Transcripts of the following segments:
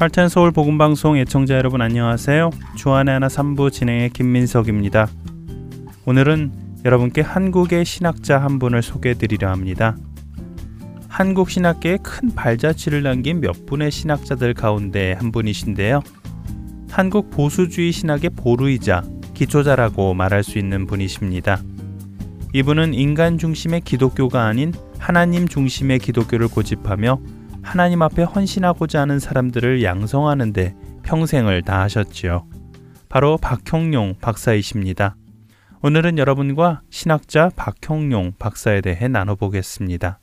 할텐 서울 복음 방송 애청자 여러분 안녕하세요. 주안의 하나 3부 진행의 김민석입니다. 오늘은 여러분께 한국의 신학자 한 분을 소개해 드리려 합니다. 한국 신학계에 큰 발자취를 남긴 몇 분의 신학자들 가운데 한 분이신데요. 한국 보수주의 신학의 보루이자 기초자라고 말할 수 있는 분이십니다. 이분은 인간 중심의 기독교가 아닌 하나님 중심의 기독교를 고집하며 하나님 앞에 헌신하고자 하는 사람들을 양성하는데 평생을 다하셨지요. 바로 박형용 박사이십니다. 오늘은 여러분과 신학자 박형용 박사에 대해 나눠보겠습니다.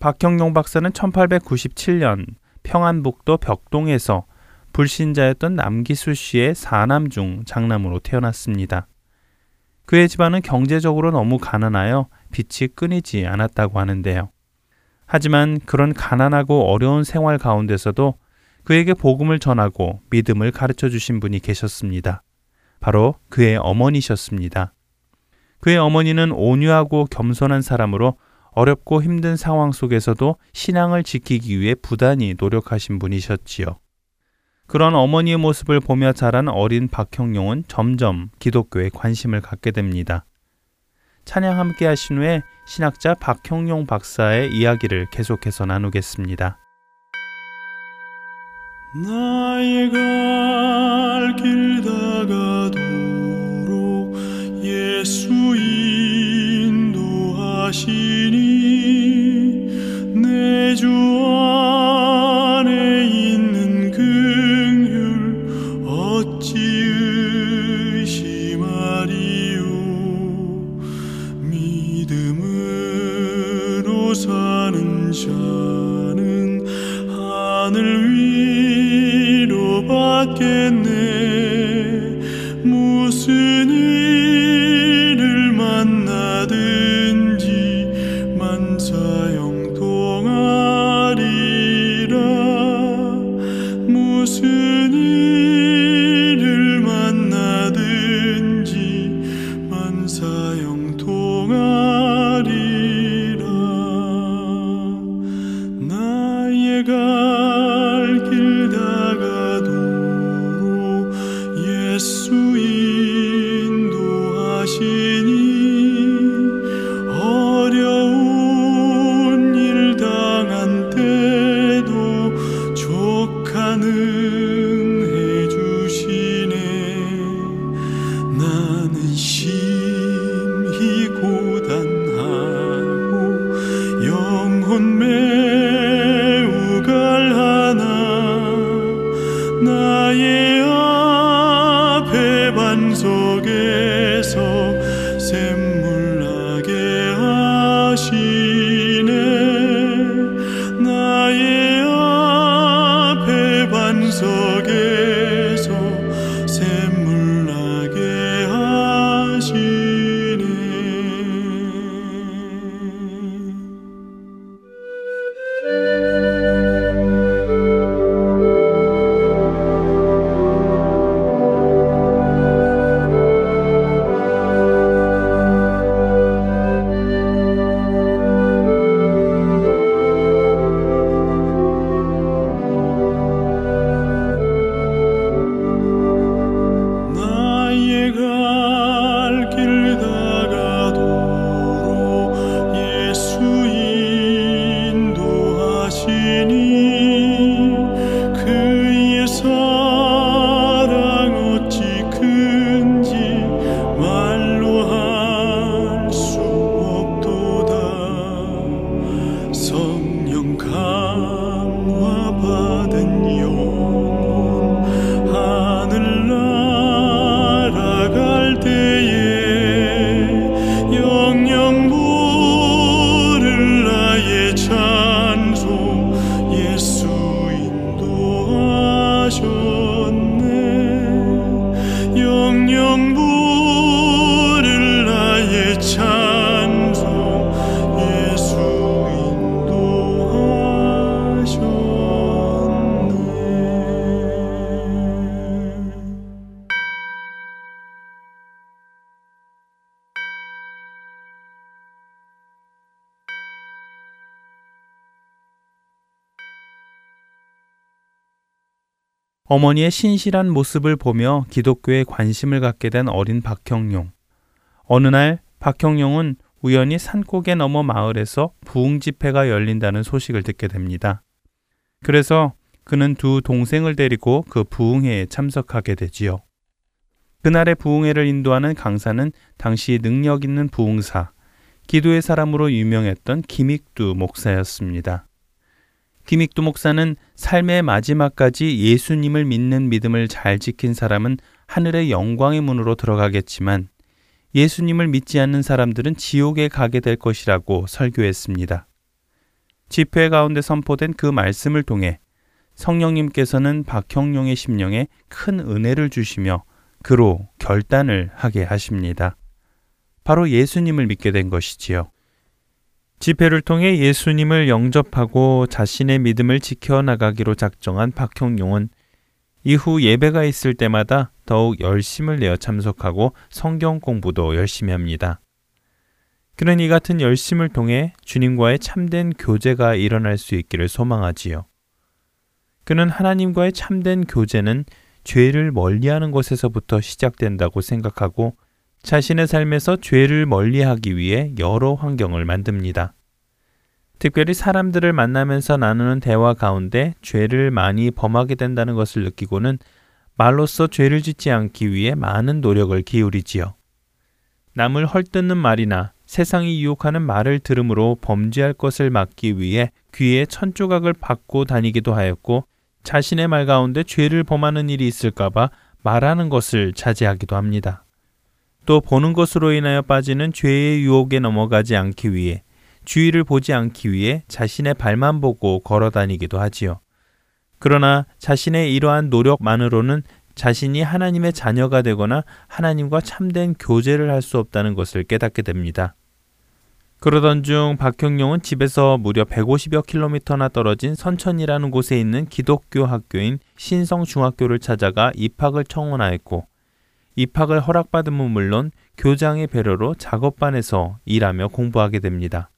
박형용 박사는 1897년 평안북도 벽동에서 불신자였던 남기수 씨의 사남 중 장남으로 태어났습니다. 그의 집안은 경제적으로 너무 가난하여 빛이 끊이지 않았다고 하는데요. 하지만 그런 가난하고 어려운 생활 가운데서도 그에게 복음을 전하고 믿음을 가르쳐 주신 분이 계셨습니다. 바로 그의 어머니셨습니다. 그의 어머니는 온유하고 겸손한 사람으로 어렵고 힘든 상황 속에서도 신앙을 지키기 위해 부단히 노력하신 분이셨지요. 그런 어머니의 모습을 보며 자란 어린 박형용은 점점 기독교에 관심을 갖게 됩니다. 찬양 함께 하신 후에 신학자 박형용 박사의 이야기를 계속해서 나누겠습니다. 나의 갈길 다가도록 예수 인도하시니 내주 안 사는 자는 하늘 위로 받겠네 어머니의 신실한 모습을 보며 기독교에 관심을 갖게 된 어린 박형용. 어느 날 박형용은 우연히 산꼭에 넘어 마을에서 부흥 집회가 열린다는 소식을 듣게 됩니다. 그래서 그는 두 동생을 데리고 그 부흥회에 참석하게 되지요. 그날의 부흥회를 인도하는 강사는 당시 능력 있는 부흥사, 기도의 사람으로 유명했던 김익두 목사였습니다. 김익두 목사는 삶의 마지막까지 예수님을 믿는 믿음을 잘 지킨 사람은 하늘의 영광의 문으로 들어가겠지만 예수님을 믿지 않는 사람들은 지옥에 가게 될 것이라고 설교했습니다. 집회 가운데 선포된 그 말씀을 통해 성령님께서는 박형룡의 심령에 큰 은혜를 주시며 그로 결단을 하게 하십니다. 바로 예수님을 믿게 된 것이지요. 집회를 통해 예수님을 영접하고 자신의 믿음을 지켜나가기로 작정한 박형용은 이후 예배가 있을 때마다 더욱 열심을 내어 참석하고 성경 공부도 열심히 합니다. 그는 이 같은 열심을 통해 주님과의 참된 교제가 일어날 수 있기를 소망하지요. 그는 하나님과의 참된 교제는 죄를 멀리하는 것에서부터 시작된다고 생각하고 자신의 삶에서 죄를 멀리하기 위해 여러 환경을 만듭니다. 특별히 사람들을 만나면서 나누는 대화 가운데 죄를 많이 범하게 된다는 것을 느끼고는 말로써 죄를 짓지 않기 위해 많은 노력을 기울이지요. 남을 헐뜯는 말이나 세상이 유혹하는 말을 들음으로 범죄할 것을 막기 위해 귀에 천조각을 받고 다니기도 하였고 자신의 말 가운데 죄를 범하는 일이 있을까봐 말하는 것을 자제하기도 합니다. 또 보는 것으로 인하여 빠지는 죄의 유혹에 넘어가지 않기 위해 주위를 보지 않기 위해 자신의 발만 보고 걸어 다니기도 하지요. 그러나 자신의 이러한 노력만으로는 자신이 하나님의 자녀가 되거나 하나님과 참된 교제를 할 수 없다는 것을 깨닫게 됩니다. 그러던 중 박형용은 집에서 무려 150여 킬로미터나 떨어진 선천이라는 곳에 있는 기독교 학교인 신성중학교를 찾아가 입학을 청원하였고 입학을 허락받으면 물론 교장의 배려로 작업반에서 일하며 공부하게 됩니다.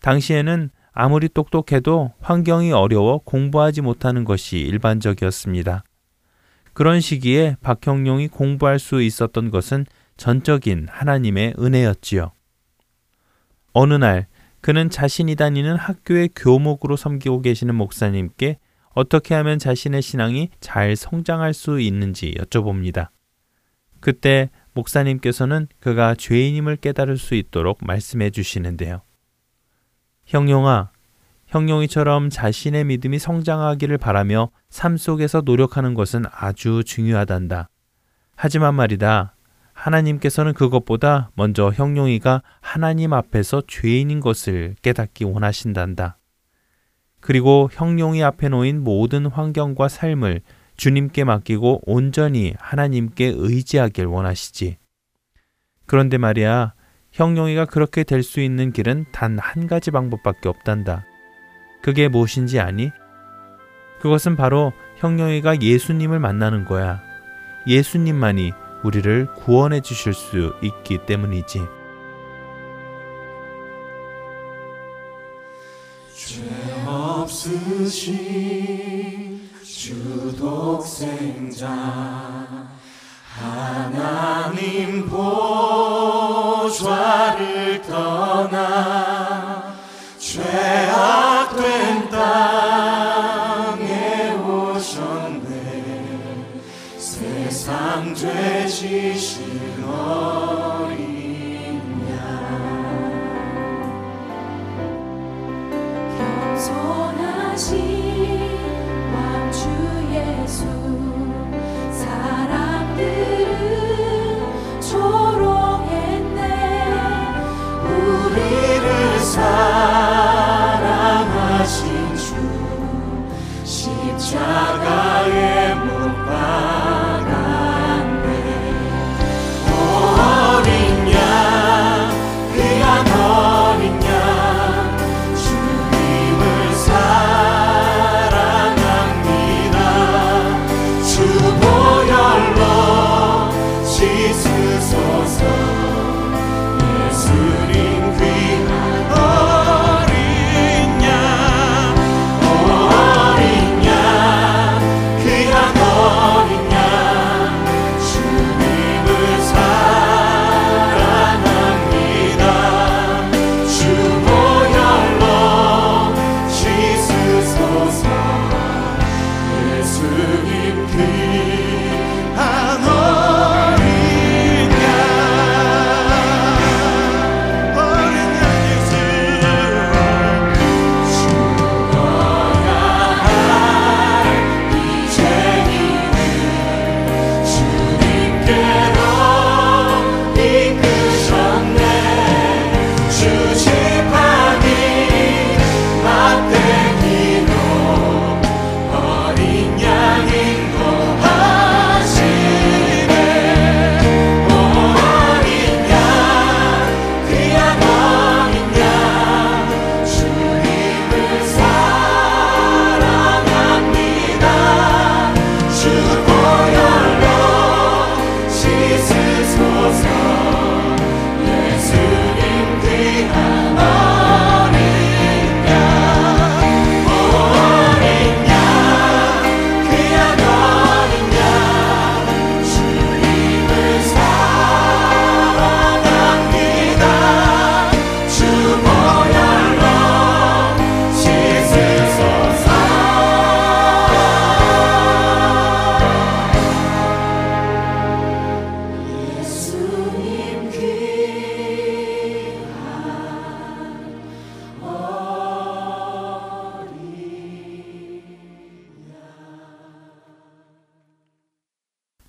당시에는 아무리 똑똑해도 환경이 어려워 공부하지 못하는 것이 일반적이었습니다. 그런 시기에 박형룡이 공부할 수 있었던 것은 전적인 하나님의 은혜였지요. 어느 날 그는 자신이 다니는 학교의 교목으로 섬기고 계시는 목사님께 어떻게 하면 자신의 신앙이 잘 성장할 수 있는지 여쭤봅니다. 그때 목사님께서는 그가 죄인임을 깨달을 수 있도록 말씀해 주시는데요. 형용아, 형용이처럼 자신의 믿음이 성장하기를 바라며 삶 속에서 노력하는 것은 아주 중요하단다. 하지만 말이다. 하나님께서는 그것보다 먼저 형용이가 하나님 앞에서 죄인인 것을 깨닫기 원하신단다. 그리고 형용이 앞에 놓인 모든 환경과 삶을 주님께 맡기고 온전히 하나님께 의지하길 원하시지. 그런데 말이야, 형용이가 그렇게 될 수 있는 길은 단 한 가지 방법밖에 없단다. 그게 무엇인지 아니? 그것은 바로 형용이가 예수님을 만나는 거야. 예수님만이 우리를 구원해 주실 수 있기 때문이지. 죄 없으신 주 독생자 하나님 보좌를 떠나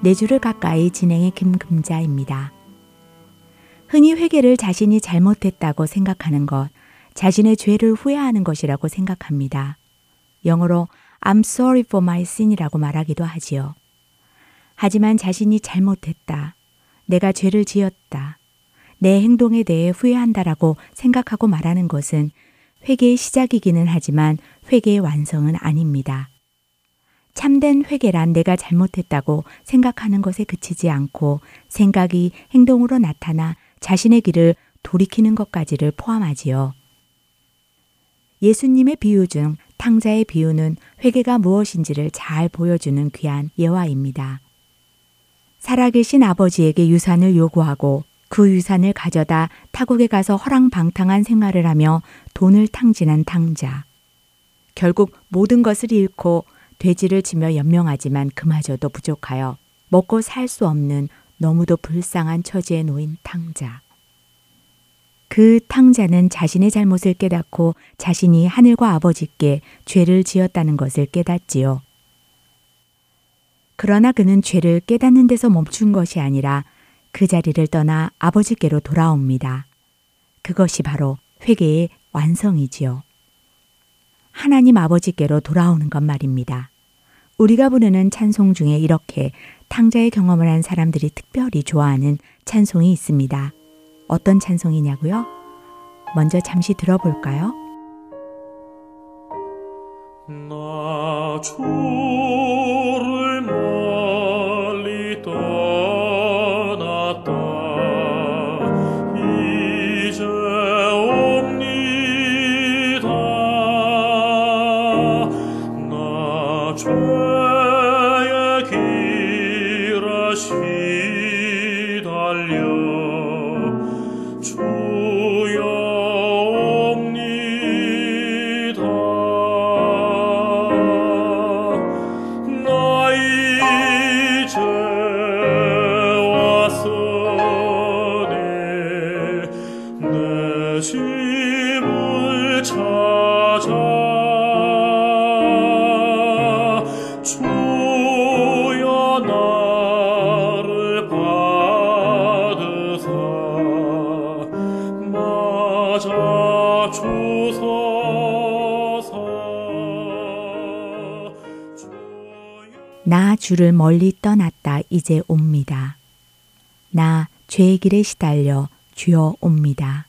내 주를 가까이 진행의 김금자입니다. 흔히 회개를 자신이 잘못했다고 생각하는 것, 자신의 죄를 후회하는 것이라고 생각합니다. 영어로 I'm sorry for my sin이라고 말하기도 하지요. 하지만 자신이 잘못했다. 내가 죄를 지었다. 내 행동에 대해 후회한다라고 생각하고 말하는 것은 회개의 시작이기는 하지만 회개의 완성은 아닙니다. 참된 회개란 내가 잘못했다고 생각하는 것에 그치지 않고 생각이 행동으로 나타나 자신의 길을 돌이키는 것까지를 포함하지요. 예수님의 비유 중 탕자의 비유는 회개가 무엇인지를 잘 보여주는 귀한 예화입니다. 살아계신 아버지에게 유산을 요구하고 그 유산을 가져다 타국에 가서 허랑방탕한 생활을 하며 돈을 탕진한 탕자. 결국 모든 것을 잃고 돼지를 치며 연명하지만 그마저도 부족하여 먹고 살 수 없는 너무도 불쌍한 처지에 놓인 탕자. 그 탕자는 자신의 잘못을 깨닫고 자신이 하늘과 아버지께 죄를 지었다는 것을 깨닫지요. 그러나 그는 죄를 깨닫는 데서 멈춘 것이 아니라 그 자리를 떠나 아버지께로 돌아옵니다. 그것이 바로 회개의 완성이지요. 하나님 아버지께로 돌아오는 것 말입니다. 우리가 부르는 찬송 중에 이렇게 탕자의 경험을 한 사람들이 특별히 좋아하는 찬송이 있습니다. 어떤 찬송이냐고요? 먼저 잠시 들어볼까요? 나 주를 나 주를 멀리 떠났다 이제 옵니다. 나 죄의 길에 시달려 주여 옵니다.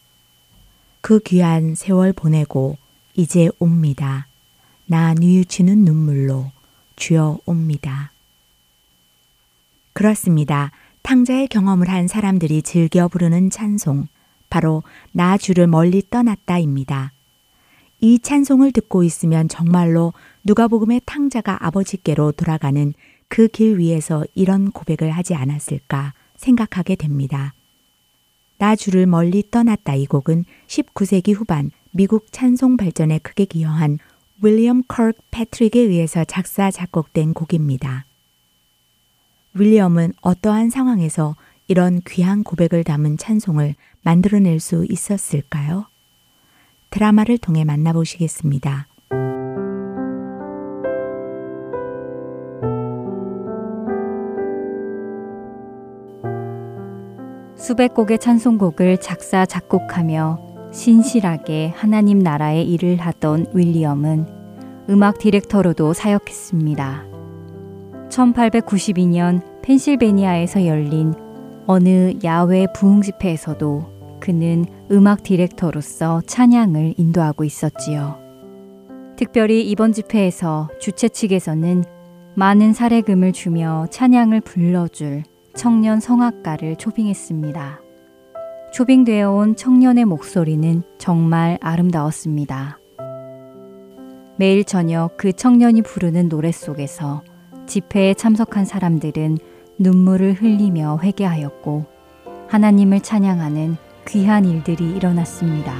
그 귀한 세월 보내고 이제 옵니다. 나 뉘우치는 눈물로 주여 옵니다. 그렇습니다. 탕자의 경험을 한 사람들이 즐겨 부르는 찬송, 바로 나 주를 멀리 떠났다입니다. 이 찬송을 듣고 있으면 정말로 누가복음의 탕자가 아버지께로 돌아가는 그 길 위에서 이런 고백을 하지 않았을까 생각하게 됩니다. 나 주를 멀리 떠났다 이 곡은 19세기 후반 미국 찬송 발전에 크게 기여한 윌리엄 컬 패트릭에 의해서 작사 작곡된 곡입니다. 윌리엄은 어떠한 상황에서 이런 귀한 고백을 담은 찬송을 만들어낼 수 있었을까요? 드라마를 통해 만나보시겠습니다. 수백 곡의 찬송곡을 작사, 작곡하며 신실하게 하나님 나라의 일을 하던 윌리엄은 음악 디렉터로도 사역했습니다. 1892년 펜실베니아에서 열린 어느 야외 부흥 집회에서도 그는 음악 디렉터로서 찬양을 인도하고 있었지요. 특별히 이번 집회에서 주최 측에서는 많은 사례금을 주며 찬양을 불러줄 청년 성악가를 초빙했습니다. 초빙되어 온 청년의 목소리는 정말 아름다웠습니다. 매일 저녁 그 청년이 부르는 노래 속에서 집회에 참석한 사람들은 눈물을 흘리며 회개하였고 하나님을 찬양하는 귀한 일들이 일어났습니다.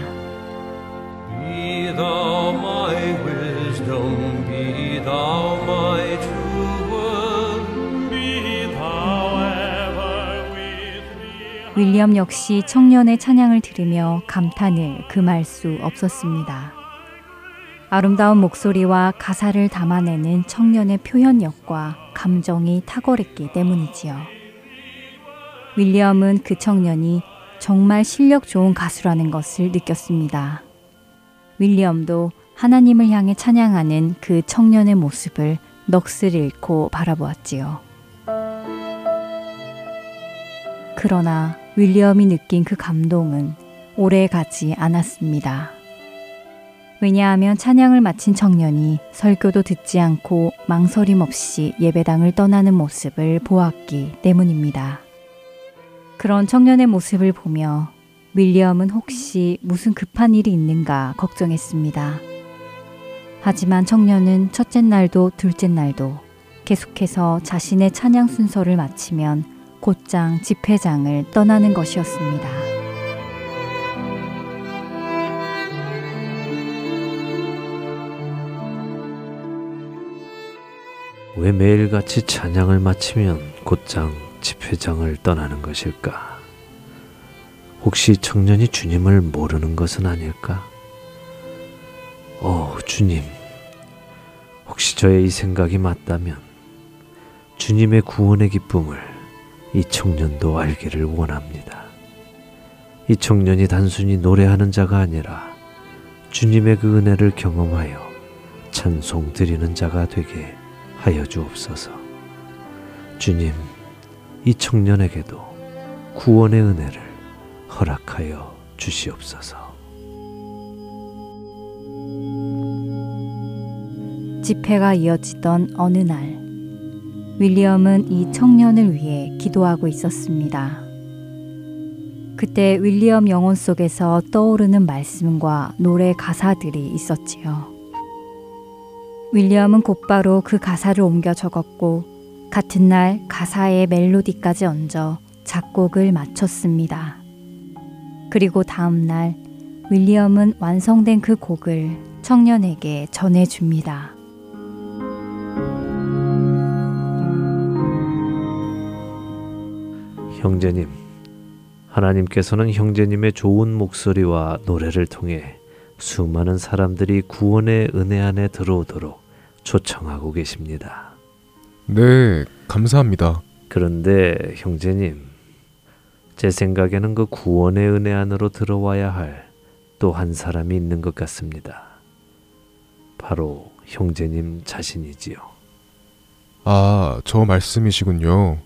Be thou my wisdom, be thou my truth, Be thou ever with me. 윌리엄 역시 청년의 찬양을 들으며 감탄을 금할 수 없었습니다. 아름다운 목소리와 가사를 담아내는 청년의 표현력과 감정이 탁월했기 때문이지요. 윌리엄은 그 청년이 정말 실력 좋은 가수라는 것을 느꼈습니다. 윌리엄도 하나님을 향해 찬양하는 그 청년의 모습을 넋을 잃고 바라보았지요. 그러나 윌리엄이 느낀 그 감동은 오래 가지 않았습니다. 왜냐하면 찬양을 마친 청년이 설교도 듣지 않고 망설임 없이 예배당을 떠나는 모습을 보았기 때문입니다. 그런 청년의 모습을 보며 윌리엄은 혹시 무슨 급한 일이 있는가 걱정했습니다. 하지만 청년은 첫째 날도 둘째 날도 계속해서 자신의 찬양 순서를 마치면 곧장 집회장을 떠나는 것이었습니다. 왜 매일같이 찬양을 마치면 곧장 집회장을 떠나는 것일까? 혹시 청년이 주님을 모르는 것은 아닐까? 오, 주님. 혹시 저의 이 생각이 맞다면 주님의 구원의 기쁨을 이 청년도 알기를 원합니다. 이 청년이 단순히 노래하는 자가 아니라 주님의 그 은혜를 경험하여 찬송 드리는 자가 되게 하여 주옵소서. 주님, 이 청년에게도 구원의 은혜를 허락하여 주시옵소서. 집회가 이어지던 어느 날, 윌리엄은 이 청년을 위해 기도하고 있었습니다. 그때 윌리엄 영혼 속에서 떠오르는 말씀과 노래 가사들이 있었지요. 윌리엄은 곧바로 그 가사를 옮겨 적었고, 같은 날 가사의 멜로디까지 얹어 작곡을 마쳤습니다. 그리고 다음 날 윌리엄은 완성된 그 곡을 청년에게 전해줍니다. 형제님, 하나님께서는 형제님의 좋은 목소리와 노래를 통해 수많은 사람들이 구원의 은혜 안에 들어오도록 초청하고 계십니다. 네, 감사합니다. 그런데 형제님, 제 생각에는 그 구원의 은혜 안으로 들어와야 할 또 한 사람이 있는 것 같습니다. 바로 형제님 자신이지요. 아, 저 말씀이시군요.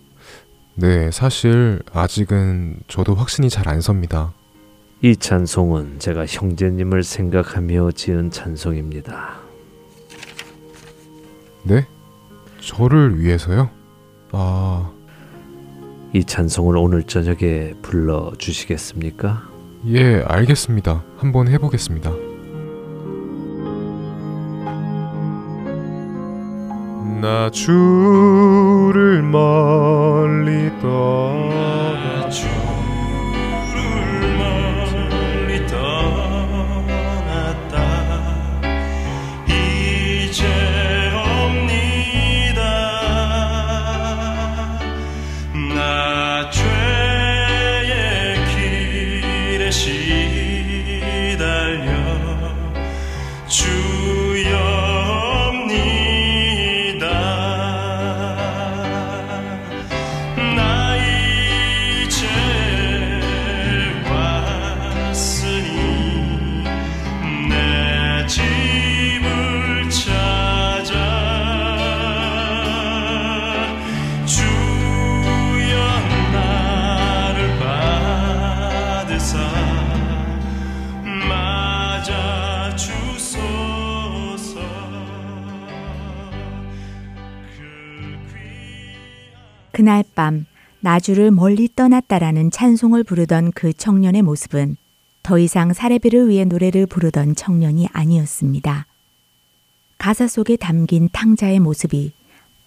네, 사실 아직은 저도 확신이 잘 안 섭니다. 이 찬송은 제가 형제님을 생각하며 지은 찬송입니다. 네? 저를 위해서요? 아, 이 찬송을 오늘 저녁에 불러 주시겠습니까? 예, 알겠습니다. 한번 해보겠습니다. 나 주를 멀리 떠나 주 그날 밤 나주를 멀리 떠났다라는 찬송을 부르던 그 청년의 모습은 더 이상 사례비를 위해 노래를 부르던 청년이 아니었습니다. 가사 속에 담긴 탕자의 모습이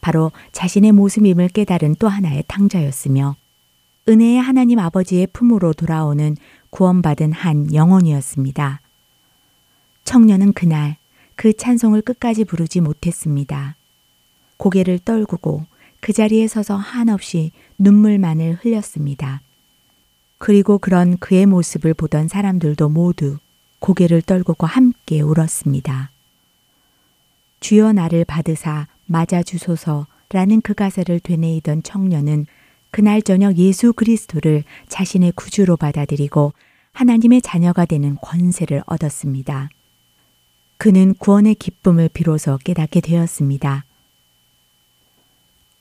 바로 자신의 모습임을 깨달은 또 하나의 탕자였으며 은혜의 하나님 아버지의 품으로 돌아오는 구원받은 한 영혼이었습니다. 청년은 그날 그 찬송을 끝까지 부르지 못했습니다. 고개를 떨구고 그 자리에 서서 한없이 눈물만을 흘렸습니다. 그리고 그런 그의 모습을 보던 사람들도 모두 고개를 떨구고 함께 울었습니다. 주여 나를 받으사 맞아 주소서라는 그 가사를 되뇌이던 청년은 그날 저녁 예수 그리스도를 자신의 구주로 받아들이고 하나님의 자녀가 되는 권세를 얻었습니다. 그는 구원의 기쁨을 비로소 깨닫게 되었습니다.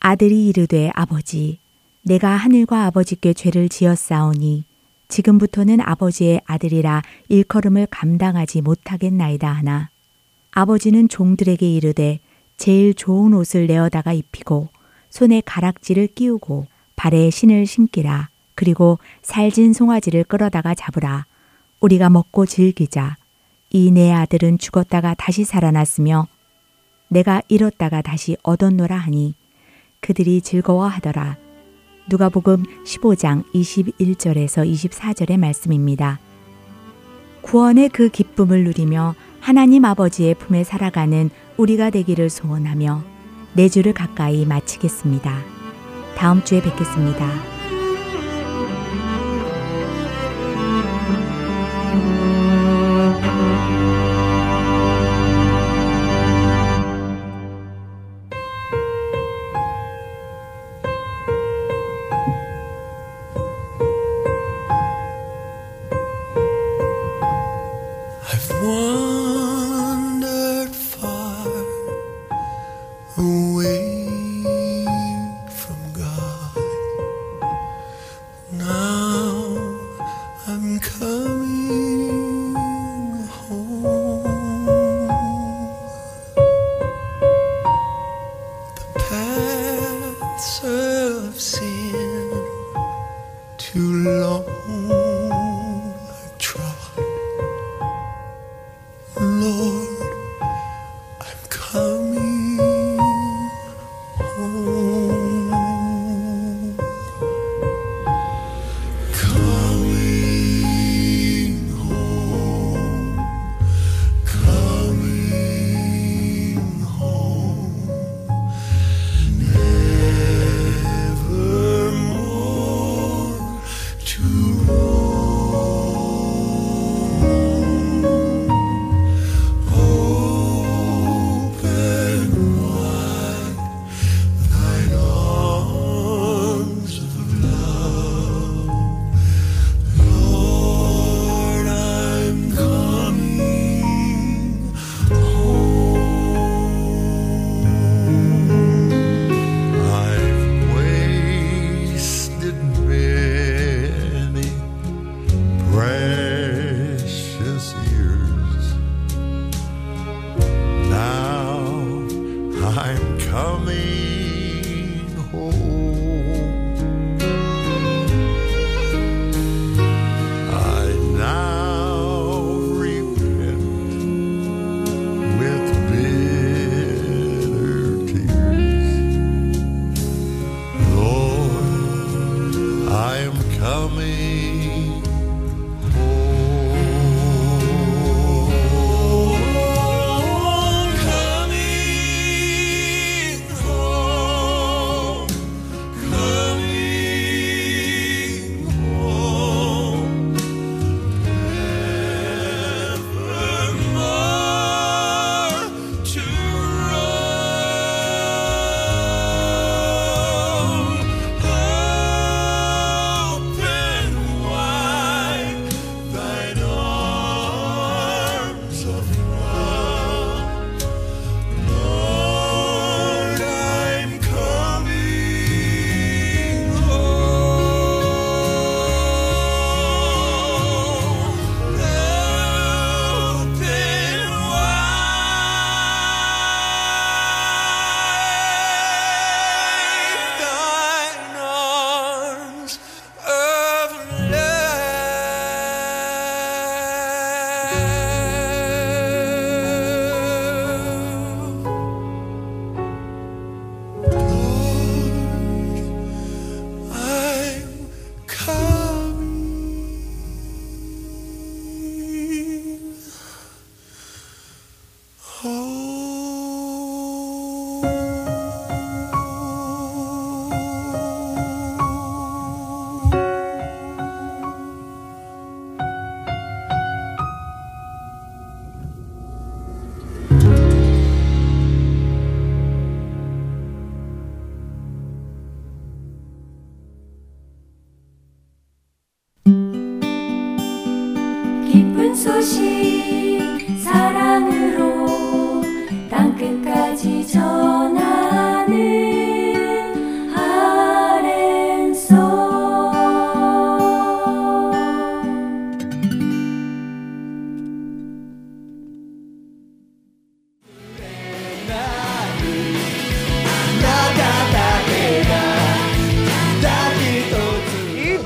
아들이 이르되 아버지, 내가 하늘과 아버지께 죄를 지었사오니 지금부터는 아버지의 아들이라 일컬음을 감당하지 못하겠나이다 하나. 아버지는 종들에게 이르되 제일 좋은 옷을 내어다가 입히고 손에 가락지를 끼우고 발에 신을 신기라. 그리고 살진 송아지를 끌어다가 잡으라. 우리가 먹고 즐기자. 이 내 아들은 죽었다가 다시 살아났으며 내가 잃었다가 다시 얻었노라 하니 그들이 즐거워하더라 누가복음 15장 21절에서 24절의 말씀입니다. 구원의 그 기쁨을 누리며 하나님 아버지의 품에 살아가는 우리가 되기를 소원하며 내 주를 가까이 마치겠습니다. 다음 주에 뵙겠습니다.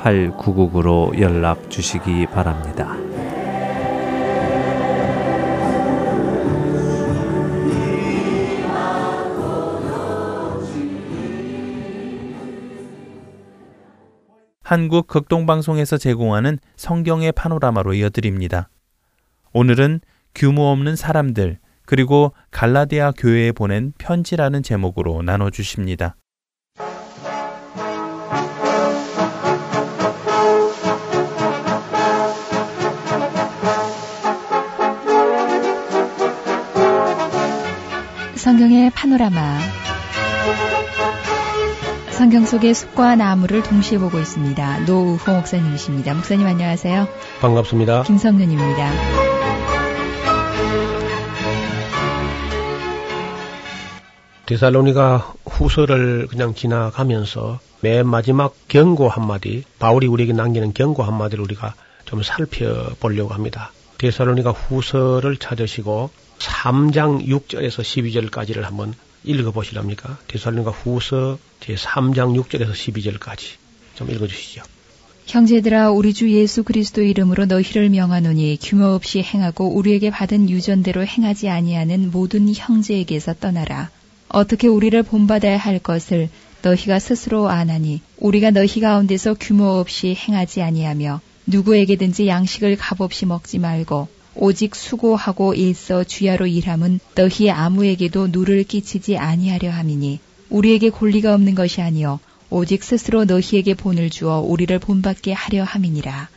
602-866-8999로 연락 주시기 바랍니다. 한국 극동방송에서 제공하는 성경의 파노라마로 이어드립니다. 오늘은 규모 없는 사람들 그리고 갈라디아 교회에 보낸 편지라는 제목으로 나눠 주십니다. 성경의 파노라마 성경 속의 숲과 나무를 동시에 보고 있습니다. 노우호 목사님이십니다. 목사님 안녕하세요. 반갑습니다. 김성윤입니다. 데살로니가 후서를 그냥 지나가면서 맨 마지막 경고 한마디, 바울이 우리에게 남기는 경고 한마디를 우리가 좀 살펴보려고 합니다. 데살로니가 후서를 찾으시고 3장 6절에서 12절까지를 한번 읽어보시랍니까? 데살로니가 후서 제 3장 6절에서 12절까지 좀 읽어주시죠. 형제들아 우리 주 예수 그리스도 이름으로 너희를 명하노니 규모 없이 행하고 우리에게 받은 유전대로 행하지 아니하는 모든 형제에게서 떠나라. 어떻게 우리를 본받아야 할 것을 너희가 스스로 아나니 우리가 너희 가운데서 규모 없이 행하지 아니하며 누구에게든지 양식을 값없이 먹지 말고 오직 수고하고 일서 주야로 일함은 너희 아무에게도 누를 끼치지 아니하려 함이니 우리에게 권리가 없는 것이 아니요 오직 스스로 너희에게 본을 주어 우리를 본받게 하려 함이니라.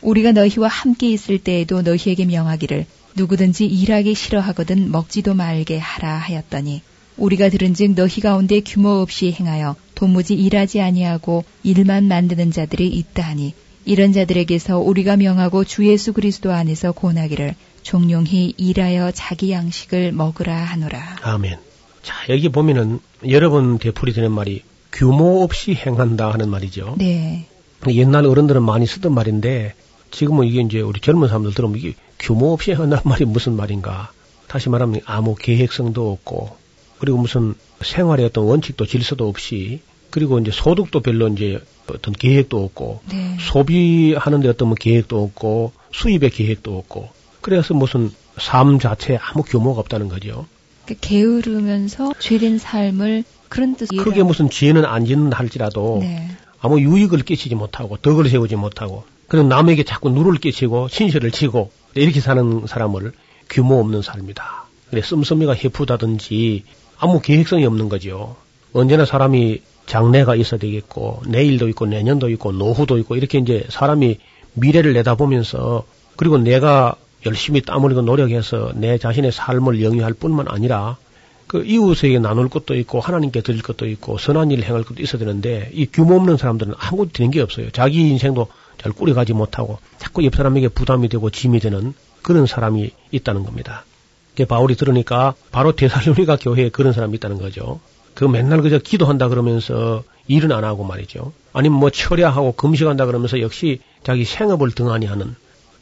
우리가 너희와 함께 있을 때에도 너희에게 명하기를 누구든지 일하기 싫어하거든 먹지도 말게 하라 하였더니 우리가 들은즉 너희 가운데 규모 없이 행하여 도무지 일하지 아니하고 일만 만드는 자들이 있다 하니 이런 자들에게서 우리가 명하고 주 예수 그리스도 안에서 권하기를 종용히 일하여 자기 양식을 먹으라 하노라. 아멘. 자, 여기 보면은 여러 번 되풀이 되는 말이 규모 없이 행한다 하는 말이죠. 네. 옛날 어른들은 많이 쓰던 말인데 지금은 이게 이제 우리 젊은 사람들 들으면 이게 규모 없이 행한다는 말이 무슨 말인가. 다시 말하면 아무 계획성도 없고 그리고 무슨 생활의 어떤 원칙도 질서도 없이 그리고 이제 소득도 별로 이제 어떤 계획도 없고 네. 소비하는 데 어떤 뭐 계획도 없고 수입의 계획도 없고 그래서 무슨 삶 자체에 아무 규모가 없다는 거죠. 그러니까 게으르면서 죄된 삶을 그런 뜻이에요. 크게 무슨 죄는 안 짓는 할지라도 네. 아무 유익을 끼치지 못하고 덕을 세우지 못하고 그리고 남에게 자꾸 누를 끼치고 신세를 지고 이렇게 사는 사람을 규모 없는 삶이다. 그래 씀씀이가 해프다든지 아무 계획성이 없는 거죠. 언제나 사람이 장래가 있어야 되겠고 내일도 있고 내년도 있고 노후도 있고 이렇게 이제 사람이 미래를 내다보면서 그리고 내가 열심히 땀 흘리고 노력해서 내 자신의 삶을 영위할 뿐만 아니라 그 이웃에게 나눌 것도 있고 하나님께 드릴 것도 있고 선한 일을 행할 것도 있어야 되는데 이 규모 없는 사람들은 아무것도 되는 게 없어요. 자기 인생도 잘 꾸려가지 못하고 자꾸 옆 사람에게 부담이 되고 짐이 되는 그런 사람이 있다는 겁니다. 바울이 들으니까 바로 대살로니가 교회에 그런 사람이 있다는 거죠. 그 맨날 그저 기도한다 그러면서 일은 안 하고 말이죠. 아니면 뭐 철야하고 금식한다 그러면서 역시 자기 생업을 등한히 하는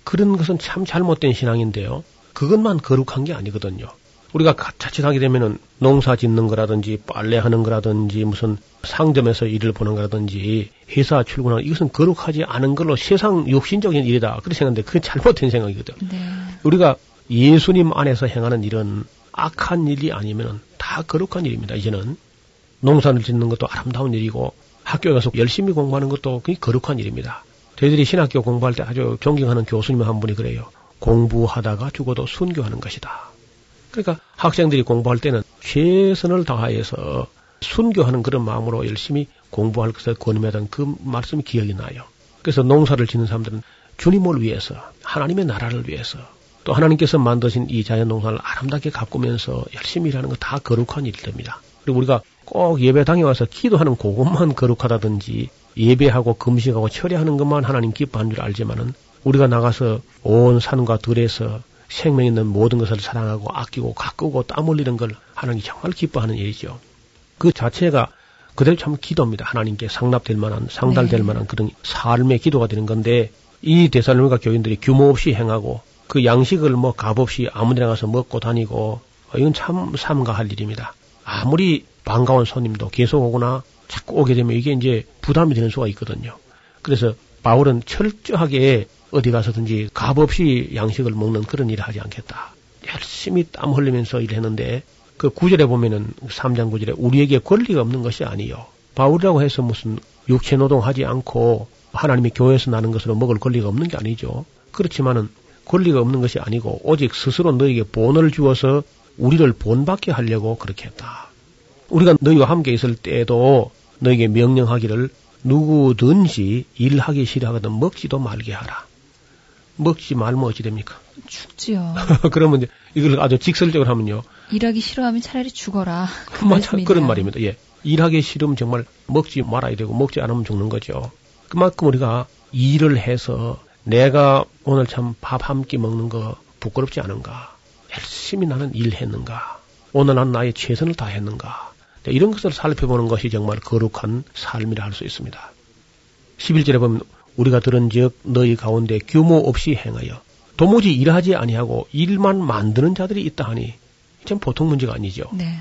그런 것은 참 잘못된 신앙인데요. 그것만 거룩한 게 아니거든요. 우리가 가- 자칫하게 되면은 농사 짓는 거라든지 빨래 하는 거라든지 무슨 상점에서 일을 보는 거라든지 회사 출근하는 이것은 거룩하지 않은 걸로 세상 육신적인 일이다. 그렇게 생각하는데 그건 잘못된 생각이거든. 우리가 예수님 안에서 행하는 일은 악한 일이 아니면은 다 거룩한 일입니다. 이제는 농사를 짓는 것도 아름다운 일이고 학교에 가서 열심히 공부하는 것도 그게 거룩한 일입니다. 저희들이 신학교 공부할 때 아주 존경하는 교수님 한 분이 그래요. 공부하다가 죽어도 순교하는 것이다. 그러니까 학생들이 공부할 때는 최선을 다해서 순교하는 그런 마음으로 열심히 공부할 것을 권유하던 그 말씀이 기억이 나요. 그래서 농사를 짓는 사람들은 주님을 위해서, 하나님의 나라를 위해서, 또 하나님께서 만드신 이 자연 농사를 아름답게 가꾸면서 열심히 일하는 거 다 거룩한 일입니다. 그리고 우리가 꼭 예배당에 와서 기도하는 그것만 거룩하다든지 예배하고 금식하고 철회하는 것만 하나님 기뻐하는 줄 알지만은 우리가 나가서 온 산과 들에서 생명 있는 모든 것을 사랑하고 아끼고 가꾸고 땀 흘리는 걸 하나님이 정말 기뻐하는 일이죠. 그 자체가 그대로 참 기도입니다. 하나님께 상납될 만한 상달될 네. 만한 그런 삶의 기도가 되는 건데 이 대살로니가 교인들이 규모 없이 행하고 그 양식을 뭐 값없이 아무데나 가서 먹고 다니고 어, 이건 참 삼가할 일입니다. 아무리 반가운 손님도 계속 오거나 자꾸 오게 되면 이게 이제 부담이 되는 수가 있거든요. 그래서 바울은 철저하게 어디 가서든지 값없이 양식을 먹는 그런 일을 하지 않겠다. 열심히 땀 흘리면서 일했는데 그 구절에 보면은 3장 구절에 우리에게 권리가 없는 것이 아니요. 바울이라고 해서 무슨 육체 노동하지 않고 하나님의 교회에서 나는 것으로 먹을 권리가 없는 게 아니죠. 그렇지만은 권리가 없는 것이 아니고 오직 스스로 너에게 본을 주어서 우리를 본받게 하려고 그렇게 했다. 우리가 너희와 함께 있을 때에도 너에게 명령하기를 누구든지 일하기 싫어하거든 먹지도 말게 하라. 먹지 말면 어찌 됩니까? 죽지요. 그러면 이제 이걸 아주 직설적으로 하면요. 일하기 싫어하면 차라리 죽어라. 그 맞아. 그런 말입니다. 예. 일하기 싫으면 정말 먹지 말아야 되고 먹지 않으면 죽는 거죠. 그만큼 우리가 일을 해서 내가 오늘 참 밥 한 끼 먹는 거 부끄럽지 않은가? 열심히 나는 일했는가? 오늘 난 나의 최선을 다했는가? 네, 이런 것을 살펴보는 것이 정말 거룩한 삶이라 할 수 있습니다. 11절에 보면 우리가 들은 즉 너희 가운데 규모 없이 행하여 도무지 일하지 아니하고 일만 만드는 자들이 있다 하니 참 보통 문제가 아니죠. 네.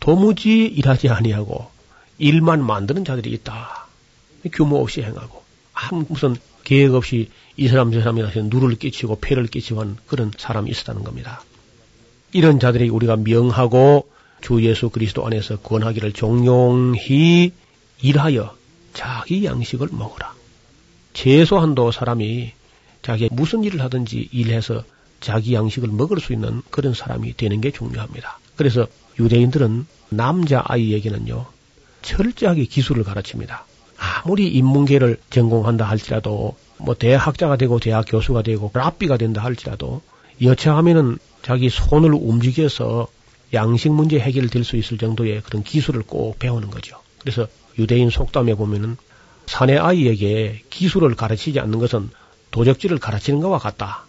도무지 일하지 아니하고 일만 만드는 자들이 있다. 규모 없이 행하고 아무 무슨 계획 없이 이 사람 저 사람이 나서 누를 끼치고 폐를 끼치고 한 그런 사람이 있었다는 겁니다. 이런 자들이 우리가 명하고 주 예수 그리스도 안에서 권하기를 종용히 일하여 자기 양식을 먹으라. 최소한도 사람이 자기 무슨 일을 하든지 일해서 자기 양식을 먹을 수 있는 그런 사람이 되는 게 중요합니다. 그래서 유대인들은 남자 아이에게는요 철저하게 기술을 가르칩니다. 아무리 인문계를 전공한다 할지라도 뭐 대학자가 되고 대학 교수가 되고 랍비가 된다 할지라도 여차하면은 자기 손을 움직여서 양식 문제 해결될 수 있을 정도의 그런 기술을 꼭 배우는 거죠. 그래서 유대인 속담에 보면은 사내 아이에게 기술을 가르치지 않는 것은 도적질을 가르치는 것과 같다.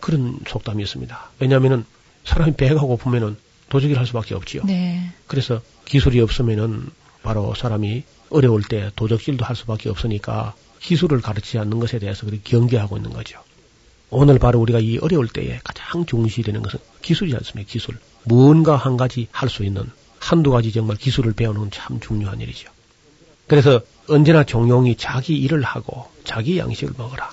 그런 속담이 있습니다. 왜냐하면은 사람이 배가 고프면은 도적질 할 수밖에 없지요. 네. 그래서 기술이 없으면은 바로 사람이 어려울 때 도적질도 할 수밖에 없으니까 기술을 가르치지 않는 것에 대해서 그렇게 경계하고 있는 거죠. 오늘 바로 우리가 이 어려울 때에 가장 중시되는 것은 기술이지 않습니까? 기술. 뭔가 한 가지 할 수 있는 한두 가지 정말 기술을 배우는 건참 중요한 일이죠. 그래서 언제나 종용이 자기 일을 하고 자기 양식을 먹어라.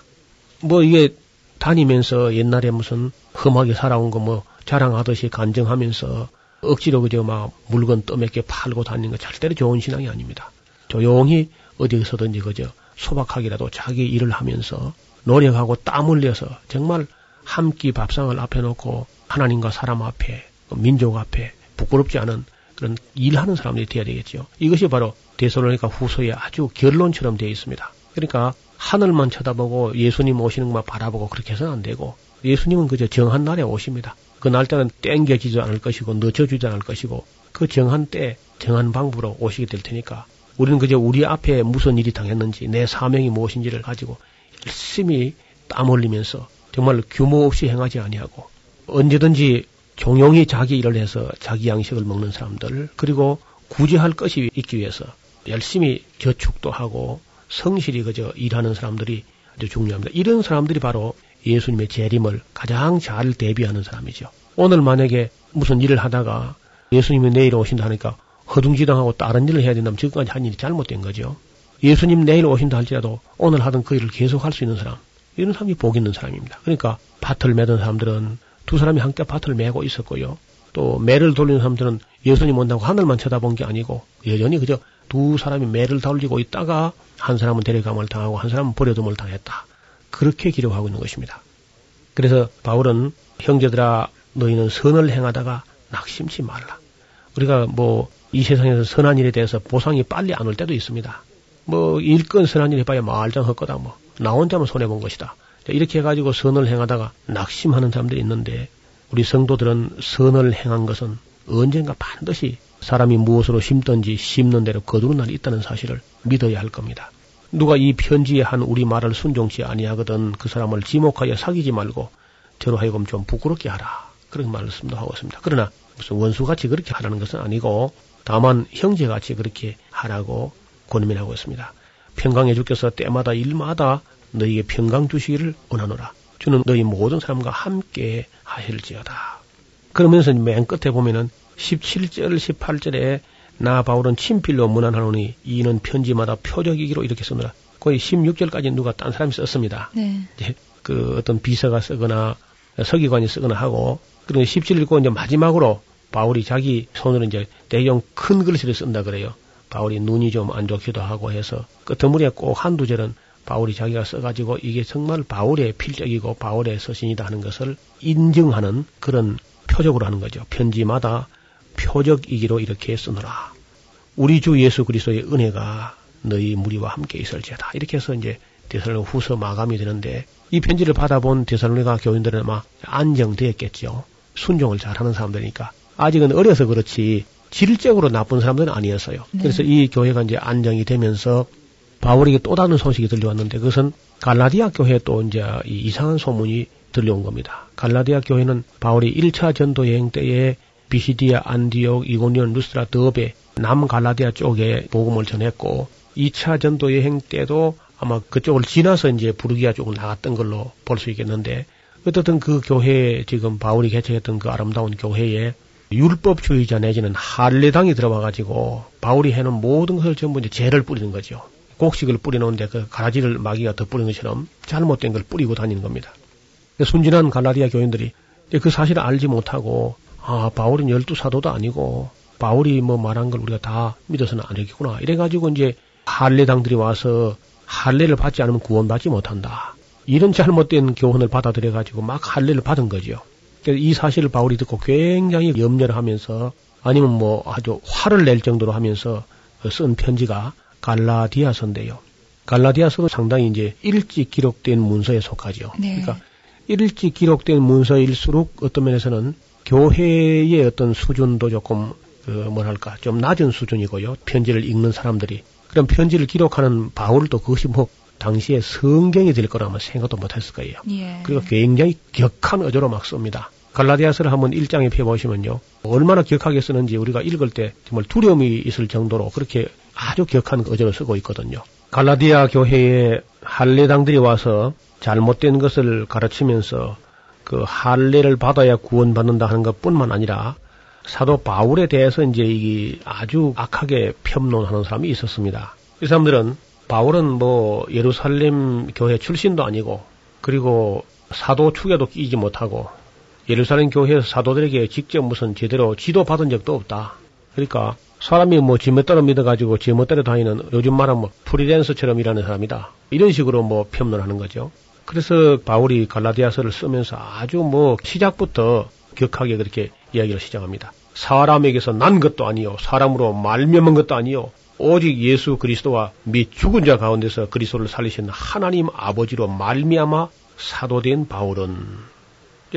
뭐 이게 다니면서 옛날에 무슨 험하게 살아온 거 뭐 자랑하듯이 간증하면서 억지로 그저 막 물건 떠먹게 팔고 다니는 거 절대로 좋은 신앙이 아닙니다. 조용히 어디서든지 그저 소박하게라도 자기 일을 하면서 노력하고 땀 흘려서 정말 한 끼 밥상을 앞에 놓고 하나님과 사람 앞에 민족 앞에 부끄럽지 않은 그런 일하는 사람들이 되어야 되겠죠. 이것이 바로 데살로니가 후서의 아주 결론처럼 되어 있습니다. 그러니까 하늘만 쳐다보고 예수님 오시는 것만 바라보고 그렇게 해서는 안 되고 예수님은 그저 정한 날에 오십니다. 그 날짜는 땡겨지지 않을 것이고 늦춰주지 않을 것이고 그 정한 때 정한 방법으로 오시게 될 테니까 우리는 그저 우리 앞에 무슨 일이 당했는지 내 사명이 무엇인지를 가지고 열심히 땀 흘리면서 정말 규모 없이 행하지 아니하고 언제든지 종용히 자기 일을 해서 자기 양식을 먹는 사람들 그리고 구제할 것이 있기 위해서 열심히 저축도 하고 성실히 그저 일하는 사람들이 아주 중요합니다. 이런 사람들이 바로 예수님의 재림을 가장 잘 대비하는 사람이죠. 오늘 만약에 무슨 일을 하다가 예수님이 내일 오신다 하니까 허둥지둥하고 다른 일을 해야 된다면 지금까지 한 일이 잘못된 거죠. 예수님 내일 오신다 할지라도 오늘 하던 그 일을 계속 할 수 있는 사람, 이런 사람이 복 있는 사람입니다. 그러니까 밭을 매던 사람들은 두 사람이 함께 밭을 매고 있었고요. 또 매를 돌리는 사람들은 예수님 온다고 하늘만 쳐다본 게 아니고 여전히 그저 두 사람이 매를 돌리고 있다가 한 사람은 데려감을 당하고 한 사람은 버려둠을 당했다. 그렇게 기록하고 있는 것입니다. 그래서 바울은 형제들아 너희는 선을 행하다가 낙심치 말라. 우리가 뭐 이 세상에서 선한 일에 대해서 보상이 빨리 안 올 때도 있습니다. 뭐 일건 선한 일 해봐야 말장 헛거다 뭐 나 혼자만 손해 본 것이다. 이렇게 해가지고 선을 행하다가 낙심하는 사람들이 있는데 우리 성도들은 선을 행한 것은 언젠가 반드시 사람이 무엇으로 심든지 심는 대로 거두는 날이 있다는 사실을 믿어야 할 겁니다. 누가 이 편지에 한 우리 말을 순종치 아니하거든 그 사람을 지목하여 사귀지 말고 저로 하여금 좀 부끄럽게 하라. 그런 말씀도 하고 있습니다. 그러나 무슨 원수같이 그렇게 하라는 것은 아니고 다만 형제같이 그렇게 하라고 권면하고 있습니다. 평강해 주께서 때마다 일마다 너희에게 평강 주시기를 원하노라. 주는 너희 모든 사람과 함께 하실지어다. 그러면서 맨 끝에 보면은 17절, 18절에 나 바울은 친필로 문안하노니 이는 편지마다 표적이기로 이렇게 쓰느라 거의 16절까지 누가 딴 사람이 썼습니다. 네. 이제 그 어떤 비서가 쓰거나 서기관이 쓰거나 하고 그리고 17절 읽고 이제 마지막으로 바울이 자기 손으로 이제 대형 큰 글씨를 쓴다 그래요. 바울이 눈이 좀 안 좋기도 하고 해서 끝머리에 꼭 한두 절은 바울이 자기가 써가지고 이게 정말 바울의 필적이고 바울의 서신이다 하는 것을 인증하는 그런 표적으로 하는 거죠. 편지마다 표적이기로 이렇게 쓰노라. 우리 주 예수 그리스도의 은혜가 너희 무리와 함께 있을지어다. 이렇게 해서 이제 데살로니가 후서 마감이 되는데 이 편지를 받아본 데살로니가 교인들은 아마 안정되었겠죠. 순종을 잘하는 사람들이니까 아직은 어려서 그렇지 질적으로 나쁜 사람들은 아니었어요. 네. 그래서 이 교회가 이제 안정이 되면서 바울에게 또 다른 소식이 들려왔는데 그것은 갈라디아 교회에 또 이제 이 이상한 소문이 들려온 겁니다. 갈라디아 교회는 바울이 1차 전도 여행 때에 비시디아, 안디옥, 이고니온, 루스트라, 더베, 남 갈라디아 쪽에 복음을 전했고 2차 전도 여행 때도 아마 그쪽을 지나서 이제 부르기아 쪽으로 나갔던 걸로 볼 수 있겠는데 어떻든 그 교회에 지금 바울이 개척했던 그 아름다운 교회에 율법주의자 내지는 할례당이 들어와 가지고 바울이 해놓은 모든 것을 전부 이제 죄를 뿌리는 거죠. 곡식을 뿌려놓은데 그 가라지를 마귀가 덧뿌리는 것처럼 잘못된 걸 뿌리고 다니는 겁니다. 순진한 갈라디아 교인들이 그 사실을 알지 못하고 아 바울은 열두 사도도 아니고 바울이 뭐 말한 걸 우리가 다 믿어서는 안 되겠구나 이래가지고 이제 할례당들이 와서 할례를 받지 않으면 구원받지 못한다. 이런 잘못된 교훈을 받아들여가지고 막 할례를 받은. 그래서 이 사실을 바울이 듣고 굉장히 염려를 하면서 아니면 뭐 아주 화를 낼 정도로 하면서 쓴 편지가 갈라디아서인데요. 갈라디아서도 상당히 이제 일찍 기록된 문서에 속하죠. 네. 그러니까 일찍 기록된 문서일수록 어떤 면에서는 교회의 어떤 수준도 조금 그 뭐랄까 좀 낮은 수준이고요. 편지를 읽는 사람들이 그럼 편지를 기록하는 바울도 그것이 뭐 당시에 성경이 될 거라면 생각도 못했을 거예요. 예. 그리고 굉장히 격한 어조로 막 씁니다. 갈라디아서를 한번 일장에 펴보시면요. 얼마나 격하게 쓰는지 우리가 읽을 때 정말 두려움이 있을 정도로 그렇게 아주 격한 어조를 쓰고 있거든요. 갈라디아 교회에 할례당들이 와서 잘못된 것을 가르치면서 그 할례를 받아야 구원받는다 하는 것뿐만 아니라 사도 바울에 대해서 이제 이 아주 악하게 평론하는 사람이 있었습니다. 이 사람들은 바울은 뭐 예루살렘 교회 출신도 아니고 그리고 사도 축에도 끼지 못하고 예루살렘 교회에서 사도들에게 직접 무슨 제대로 지도 받은 적도 없다. 그러니까 사람이 뭐 지멋대로 믿어가지고 지멋대로 다니는 요즘 말하면 뭐 프리랜서처럼 일하는 사람이다. 이런 식으로 뭐 평론하는 거죠. 그래서 바울이 갈라디아서를 쓰면서 아주 뭐 시작부터 격하게 그렇게 이야기를 시작합니다. 사람에게서 난 것도 아니요 사람으로 말미암은 것도 아니요 오직 예수 그리스도와 및 죽은 자 가운데서 그리스도를 살리신 하나님 아버지로 말미암아 사도된 바울은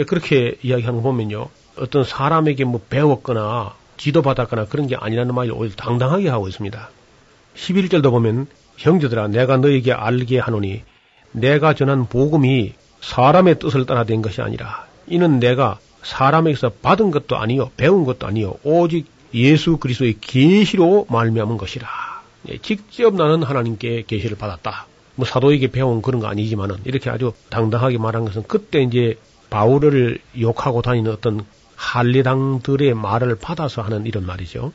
그렇게 이야기하는 거 보면요 어떤 사람에게 뭐 배웠거나 지도받았거나 그런 게 아니라는 말을 오히려 당당하게 하고 있습니다. 11절도 보면 형제들아 내가 너에게 알게 하노니 내가 전한 복음이 사람의 뜻을 따라 된 것이 아니라 이는 내가 사람에게서 받은 것도 아니요 배운 것도 아니요 오직 예수 그리스도의 계시로 말미암은 것이라. 예, 직접 나는 하나님께 계시를 받았다. 뭐 사도에게 배운 그런 거 아니지만은 이렇게 아주 당당하게 말한 것은 그때 이제 바울을 욕하고 다니는 어떤 할례당들의 말을 받아서 하는 이런 말이죠.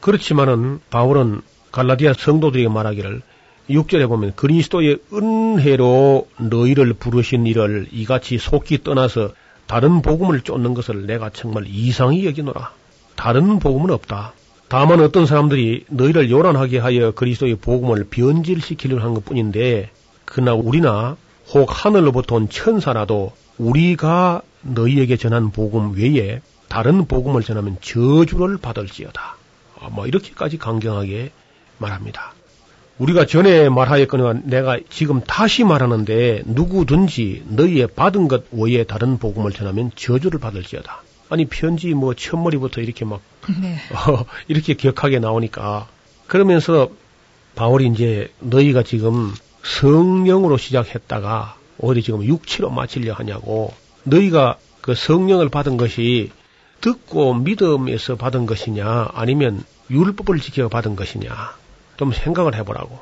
그렇지만은 바울은 갈라디아 성도들에게 말하기를 6절에 보면 그리스도의 은혜로 너희를 부르신 이를 이같이 속기 떠나서 다른 복음을 쫓는 것을 내가 정말 이상히 여기노라. 다른 복음은 없다. 다만 어떤 사람들이 너희를 요란하게 하여 그리스도의 복음을 변질시키려 한 것뿐인데 그러나 우리나 혹 하늘로부터 온 천사라도 우리가 너희에게 전한 복음 외에 다른 복음을 전하면 저주를 받을지어다. 아, 뭐 이렇게까지 강경하게 말합니다. 우리가 전에 말하였거니와 내가 지금 다시 말하는데 누구든지 너희의 받은 것 외에 다른 복음을 전하면 저주를 받을지어다. 아니 편지 뭐 첫머리부터 이렇게 막 네. 어, 이렇게 격하게 나오니까. 그러면서 바울이 이제 너희가 지금 성령으로 시작했다가 오히려 지금 육체로 마치려 하냐고. 너희가 그 성령을 받은 것이 듣고 믿음에서 받은 것이냐 아니면 율법을 지켜 받은 것이냐. 좀 생각을 해보라고.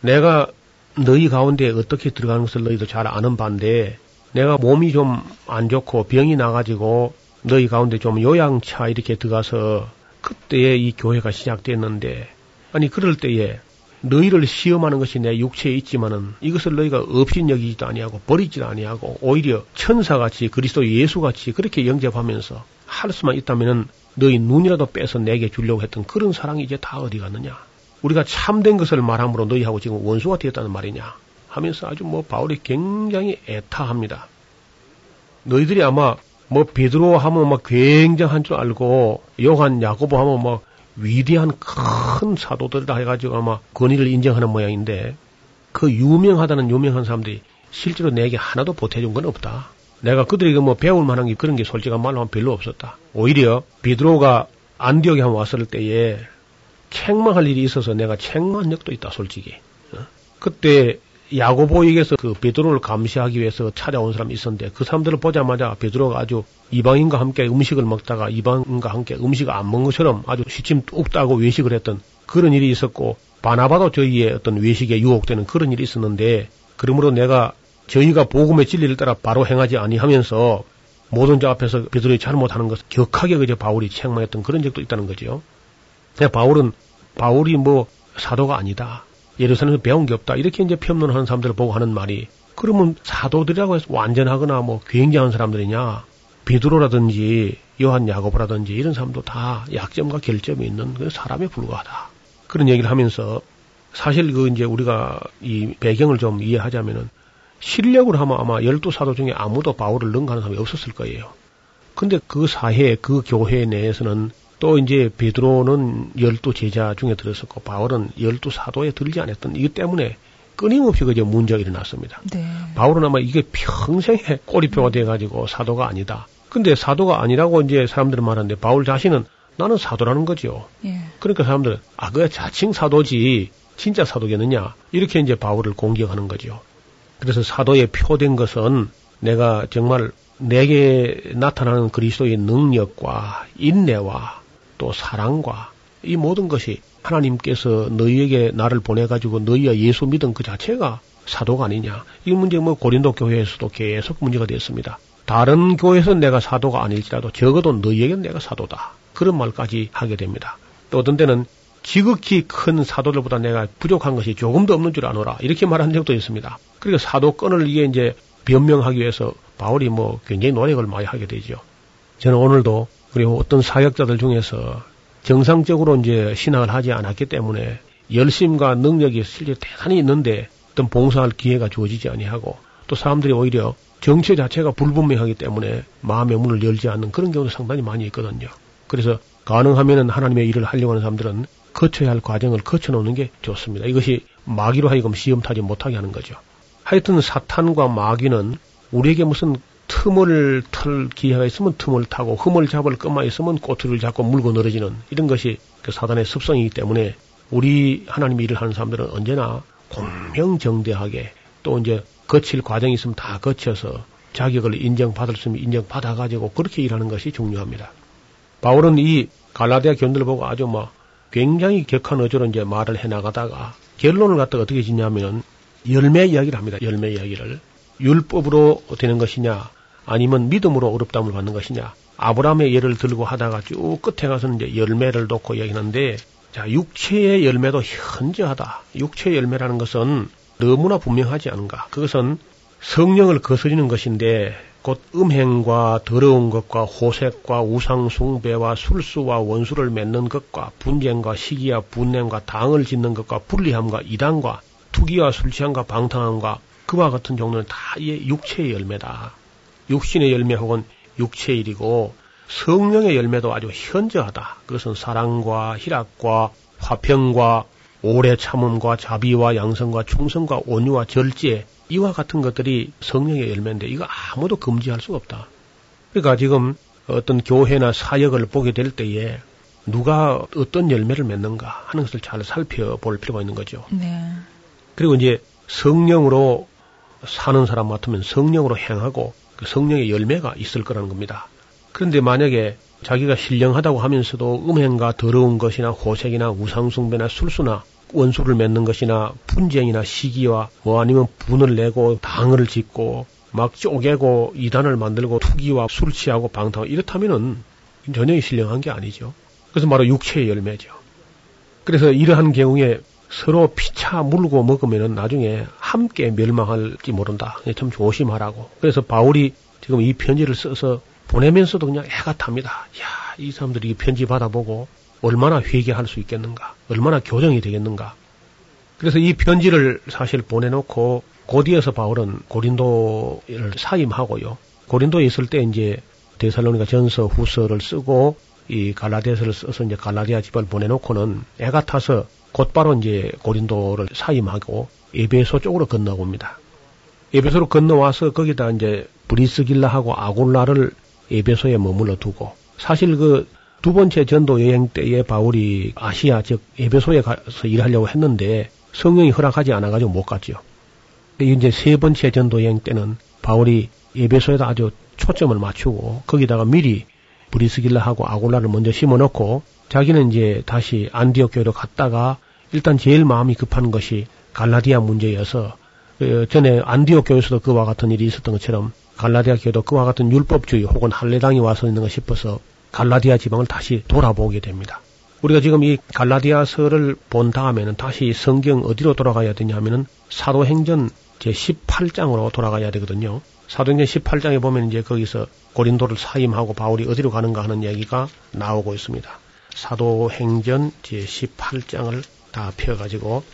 내가 너희 가운데 어떻게 들어가는 것을 너희도 잘 아는 바인데 내가 몸이 좀 안 좋고 병이 나가지고 너희 가운데 좀 요양차 이렇게 들어가서 그때에 이 교회가 시작됐는데 아니 그럴 때에 너희를 시험하는 것이 내 육체에 있지만은 이것을 너희가 없이 여기지도 아니하고 버리지도 아니하고 오히려 천사같이 그리스도 예수같이 그렇게 영접하면서 할 수만 있다면은 너희 눈이라도 빼서 내게 주려고 했던 그런 사랑이 이제 다 어디 갔느냐? 우리가 참된 것을 말함으로 너희하고 지금 원수가 되었다는 말이냐? 하면서 아주 뭐 바울이 굉장히 애타합니다. 너희들이 아마 뭐 베드로 하면 막 굉장한 줄 알고 요한 야고보 하면 뭐 위대한 큰 사도들다 해가지고 아마 권위를 인정하는 모양인데 그 유명하다는 유명한 사람들이 실제로 내게 하나도 보태준 건 없다. 내가 그들에게 뭐 배울 만한 게 그런 게 솔직한 말로 하면 별로 없었다. 오히려 베드로가 안디옥에 한 왔을 때에 책망할 일이 있어서 내가 책망한 적도 있다 솔직히. 어? 그때 야고보에게서 그 베드로를 감시하기 위해서 찾아온 사람이 있었는데 그 사람들을 보자마자 베드로가 아주 이방인과 함께 음식을 먹다가 이방인과 함께 음식을 안 먹은 것처럼 아주 시침 뚝 따고 외식을 했던 그런 일이 있었고 바나바도 저희의 어떤 외식에 유혹되는 그런 일이 있었는데 그러므로 내가 저희가 복음의 진리를 따라 바로 행하지 아니하면서 모든 자 앞에서 베드로의 잘못하는 것을 격하게 그저 바울이 책망했던 그런 적도 있다는 거죠. 바울은 바울이 뭐 사도가 아니다. 예루살렘에서 배운 게 없다. 이렇게 이제 평론하는 사람들을 보고 하는 말이 그러면 사도들이라고 해서 완전하거나 뭐 굉장한 사람들이냐? 베드로라든지 요한 야고보라든지 이런 사람도 다 약점과 결점이 있는 그 사람에 불과하다. 그런 얘기를 하면서 사실 그 이제 우리가 이 배경을 좀 이해하자면은 실력으로 하면 아마 열두 사도 중에 아무도 바울을 능가하는 사람이 없었을 거예요. 근데 그 사회, 그 교회 내에서는 또 이제 베드로는 열두 제자 중에 들었었고 바울은 열두 사도에 들지 않았던 이것 때문에 끊임없이 그저 문제가 일어났습니다. 네. 바울은 아마 이게 평생의 꼬리표가 돼가지고 사도가 아니다. 근데 사도가 아니라고 이제 사람들은 말하는데 바울 자신은 나는 사도라는 거죠. 예. 그러니까 사람들은 아, 그 자칭 사도지 진짜 사도겠느냐 이렇게 이제 바울을 공격하는 거죠. 그래서 사도에 표된 것은 내가 정말 내게 나타나는 그리스도의 능력과 인내와 또 사랑과 이 모든 것이 하나님께서 너희에게 나를 보내가지고 너희가 예수 믿은 그 자체가 사도가 아니냐. 이 문제 뭐 고린도 교회에서도 계속 문제가 되었습니다. 다른 교회에서는 내가 사도가 아닐지라도 적어도 너희에게는 내가 사도다. 그런 말까지 하게 됩니다. 또 어떤 때는 지극히 큰 사도들보다 내가 부족한 것이 조금도 없는 줄 아노라. 이렇게 말한 적도 있습니다. 그러니까 사도권을 이게 이제 변명하기 위해서 바울이 뭐 굉장히 노력을 많이 하게 되죠. 저는 오늘도 그리고 어떤 사역자들 중에서 정상적으로 이제 신앙을 하지 않았기 때문에 열심과 능력이 실제 대단히 있는데 어떤 봉사할 기회가 주어지지 아니하고 또 사람들이 오히려 정체 자체가 불분명하기 때문에 마음의 문을 열지 않는 그런 경우도 상당히 많이 있거든요. 그래서 가능하면은 하나님의 일을 하려고 하는 사람들은 거쳐야 할 과정을 거쳐놓는 게 좋습니다. 이것이 마귀로 하여금 시험 타지 못하게 하는 거죠. 하여튼 사탄과 마귀는 우리에게 무슨 틈을 털 기회가 있으면 틈을 타고 흠을 잡을 것만 있으면 꼬투리를 잡고 물고 늘어지는 이런 것이 그 사단의 습성이기 때문에 우리 하나님의 일을 하는 사람들은 언제나 공명정대하게 또 이제 거칠 과정이 있으면 다 거쳐서 자격을 인정받을 수 있으면 인정받아가지고 그렇게 일하는 것이 중요합니다. 바울은 이 갈라디아 견들을 보고 아주 뭐 굉장히 격한 어조로 이제 말을 해나가다가 결론을 갖다가 어떻게 짓냐면은 열매 이야기를 합니다. 열매 이야기를. 율법으로 되는 것이냐 아니면 믿음으로 어렵담을 받는 것이냐. 아브라함의 예를 들고 하다가 쭉 끝에 가서 이제 열매를 놓고 얘기하는데 자, 육체의 열매도 현저하다. 육체의 열매라는 것은 너무나 분명하지 않은가. 그것은 성령을 거스리는 것인데 곧 음행과 더러운 것과 호색과 우상숭배와 술수와 원수를 맺는 것과 분쟁과 시기와 분냄과 당을 짓는 것과 불리함과 이단과 투기와 술취함과 방탕함과 그와 같은 종류는 다이 육체의 열매다. 육신의 열매 혹은 육체의 일이고 성령의 열매도 아주 현저하다. 그것은 사랑과 희락과 화평과 오래 참음과 자비와 양성과 충성과 온유와 절제 이와 같은 것들이 성령의 열매인데 이거 아무도 금지할 수가 없다. 그러니까 지금 어떤 교회나 사역을 보게 될 때에 누가 어떤 열매를 맺는가 하는 것을 잘 살펴볼 필요가 있는 거죠. 네. 그리고 이제 성령으로 사는 사람 같으면 성령으로 행하고 그 성령의 열매가 있을 거라는 겁니다. 그런데 만약에 자기가 신령하다고 하면서도 음행과 더러운 것이나 호색이나 우상숭배나 술수나 원수를 맺는 것이나 분쟁이나 시기와 뭐 아니면 분을 내고 당을 짓고 막 쪼개고 이단을 만들고 투기와 술 취하고 방탕 이렇다면은 전혀 신령한 게 아니죠. 그래서 바로 육체의 열매죠. 그래서 이러한 경우에 서로 피차 물고 먹으면은 나중에 함께 멸망할지 모른다. 참 조심하라고. 그래서 바울이 지금 이 편지를 써서 보내면서도 그냥 애가 탑니다. 야, 이 사람들이 이 편지 받아보고 얼마나 회개할 수 있겠는가, 얼마나 교정이 되겠는가. 그래서 이 편지를 사실 보내놓고 곧이어서 바울은 고린도를 사임하고요. 고린도에 있을 때 이제 데살로니가 전서 후서를 쓰고 이 갈라디아서를 써서 이제 갈라디아 집을 보내놓고는 애가 타서 곧바로 이제 고린도를 사임하고 에베소 쪽으로 건너옵니다. 에베소로 건너와서 거기다 이제 브리스길라하고 아골라를 에베소에 머물러 두고 사실 그 두 번째 전도 여행 때에 바울이 아시아 즉 에베소에 가서 일하려고 했는데 성령이 허락하지 않아 가지고 못 갔죠. 이제 세 번째 전도 여행 때는 바울이 에베소에다 아주 초점을 맞추고 거기다가 미리 브리스길라하고 아골라를 먼저 심어놓고 자기는 이제 다시 안디옥 교회로 갔다가 일단 제일 마음이 급한 것이 갈라디아 문제여서 그 전에 안디옥 교회에서도 그와 같은 일이 있었던 것처럼 갈라디아 교회도 그와 같은 율법주의 혹은 할례당이 와서 있는 것 싶어서 갈라디아 지방을 다시 돌아보게 됩니다. 우리가 지금 이 갈라디아서를 본 다음에는 다시 성경 어디로 돌아가야 되냐면은 사도행전 제 18장으로 돌아가야 되거든요. 사도행전 18장에 보면 이제 거기서 고린도를 사임하고 바울이 어디로 가는가 하는 얘기가 나오고 있습니다. 사도행전 제 18장을 다 펴가지고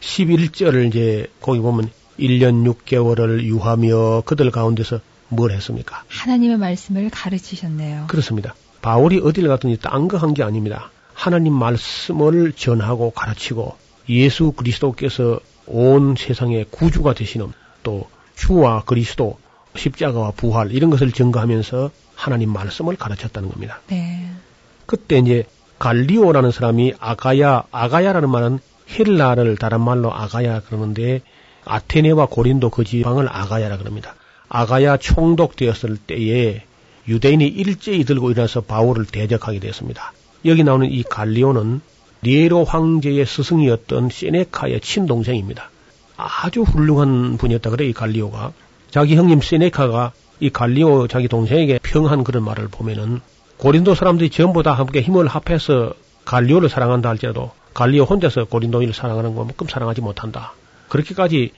11절을 이제 거기 보면 1년 6개월을 유하며 그들 가운데서 뭘 했습니까? 하나님의 말씀을 가르치셨네요. 그렇습니다. 바울이 어디를 갔든지 딴 거 한 게 아닙니다. 하나님 말씀을 전하고 가르치고 예수 그리스도께서 온 세상의 구주가 되시는 또 주와 그리스도 십자가와 부활 이런 것을 증거하면서 하나님 말씀을 가르쳤다는 겁니다. 네. 그때 이제 갈리오라는 사람이 아가야 아가야라는 말은 헬라를 다른 말로 아가야 그러는데 아테네와 고린도 그 지방을 아가야라 그럽니다. 아가야 총독되었을 때에 유대인이 일제히 들고 일어나서 바울을 대적하게 되었습니다. 여기 나오는 이 갈리오는 니에로 황제의 스승이었던 세네카의 친동생입니다. 아주 훌륭한 분이었다 그래 이 갈리오가 자기 형님 세네카가 이 갈리오 자기 동생에게 평한 그런 말을 보면은 고린도 사람들이 전부 다 함께 힘을 합해서 갈리오를 사랑한다 할지라도 갈리오 혼자서 고린도인을 사랑하는 것만큼 사랑하지 못한다. 그렇게까지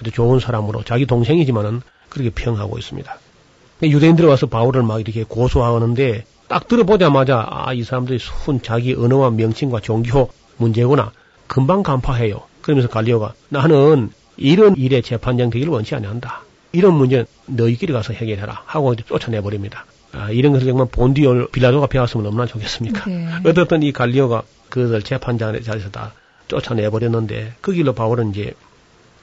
아주 좋은 사람으로 자기 동생이지만은 그렇게 평하고 있습니다. 유대인들 와서 바울을 막 이렇게 고소하는데 딱 들어보자마자 아 이 사람들이 순 자기 언어와 명칭과 종교 문제구나 금방 간파해요. 그러면서 갈리오가 나는 이런 일에 재판장 되기를 원치 아니한다. 이런 문제는 너희끼리 가서 해결해라 하고 쫓아내버립니다. 아, 이런 것을 정말 본디올 빌라도가 배웠으면 얼마나 좋겠습니까? 네. 어떻든 이 갈리오가 그들 재판장 자리에서 다 쫓아내버렸는데 그 길로 바울은 이제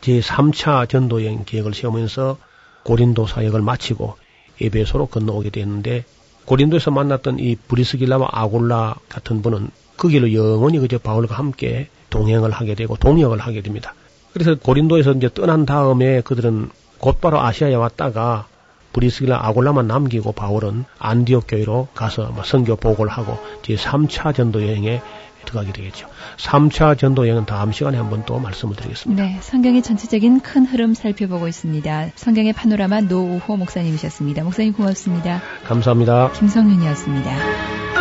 제3차 전도 여행 계획을 세우면서 고린도 사역을 마치고 에베소로 건너오게 됐는데 고린도에서 만났던 이 브리스길라와 아골라 같은 분은 그 길로 영원히 그저 바울과 함께 동행을 하게 되고 동역을 하게 됩니다. 그래서 고린도에서 이제 떠난 다음에 그들은 곧바로 아시아에 왔다가 브리스길라 아골라만 남기고 바울은 안디옥 교회로 가서 뭐 선교 보고를 하고 제 3차 전도 여행에 들어가게 되겠죠. 3차 전도 여행은 다음 시간에 한번 또 말씀을 드리겠습니다. 네, 성경의 전체적인 큰 흐름 살펴보고 있습니다. 성경의 파노라마 노우호 목사님이셨습니다. 목사님 고맙습니다. 감사합니다. 김성윤이었습니다.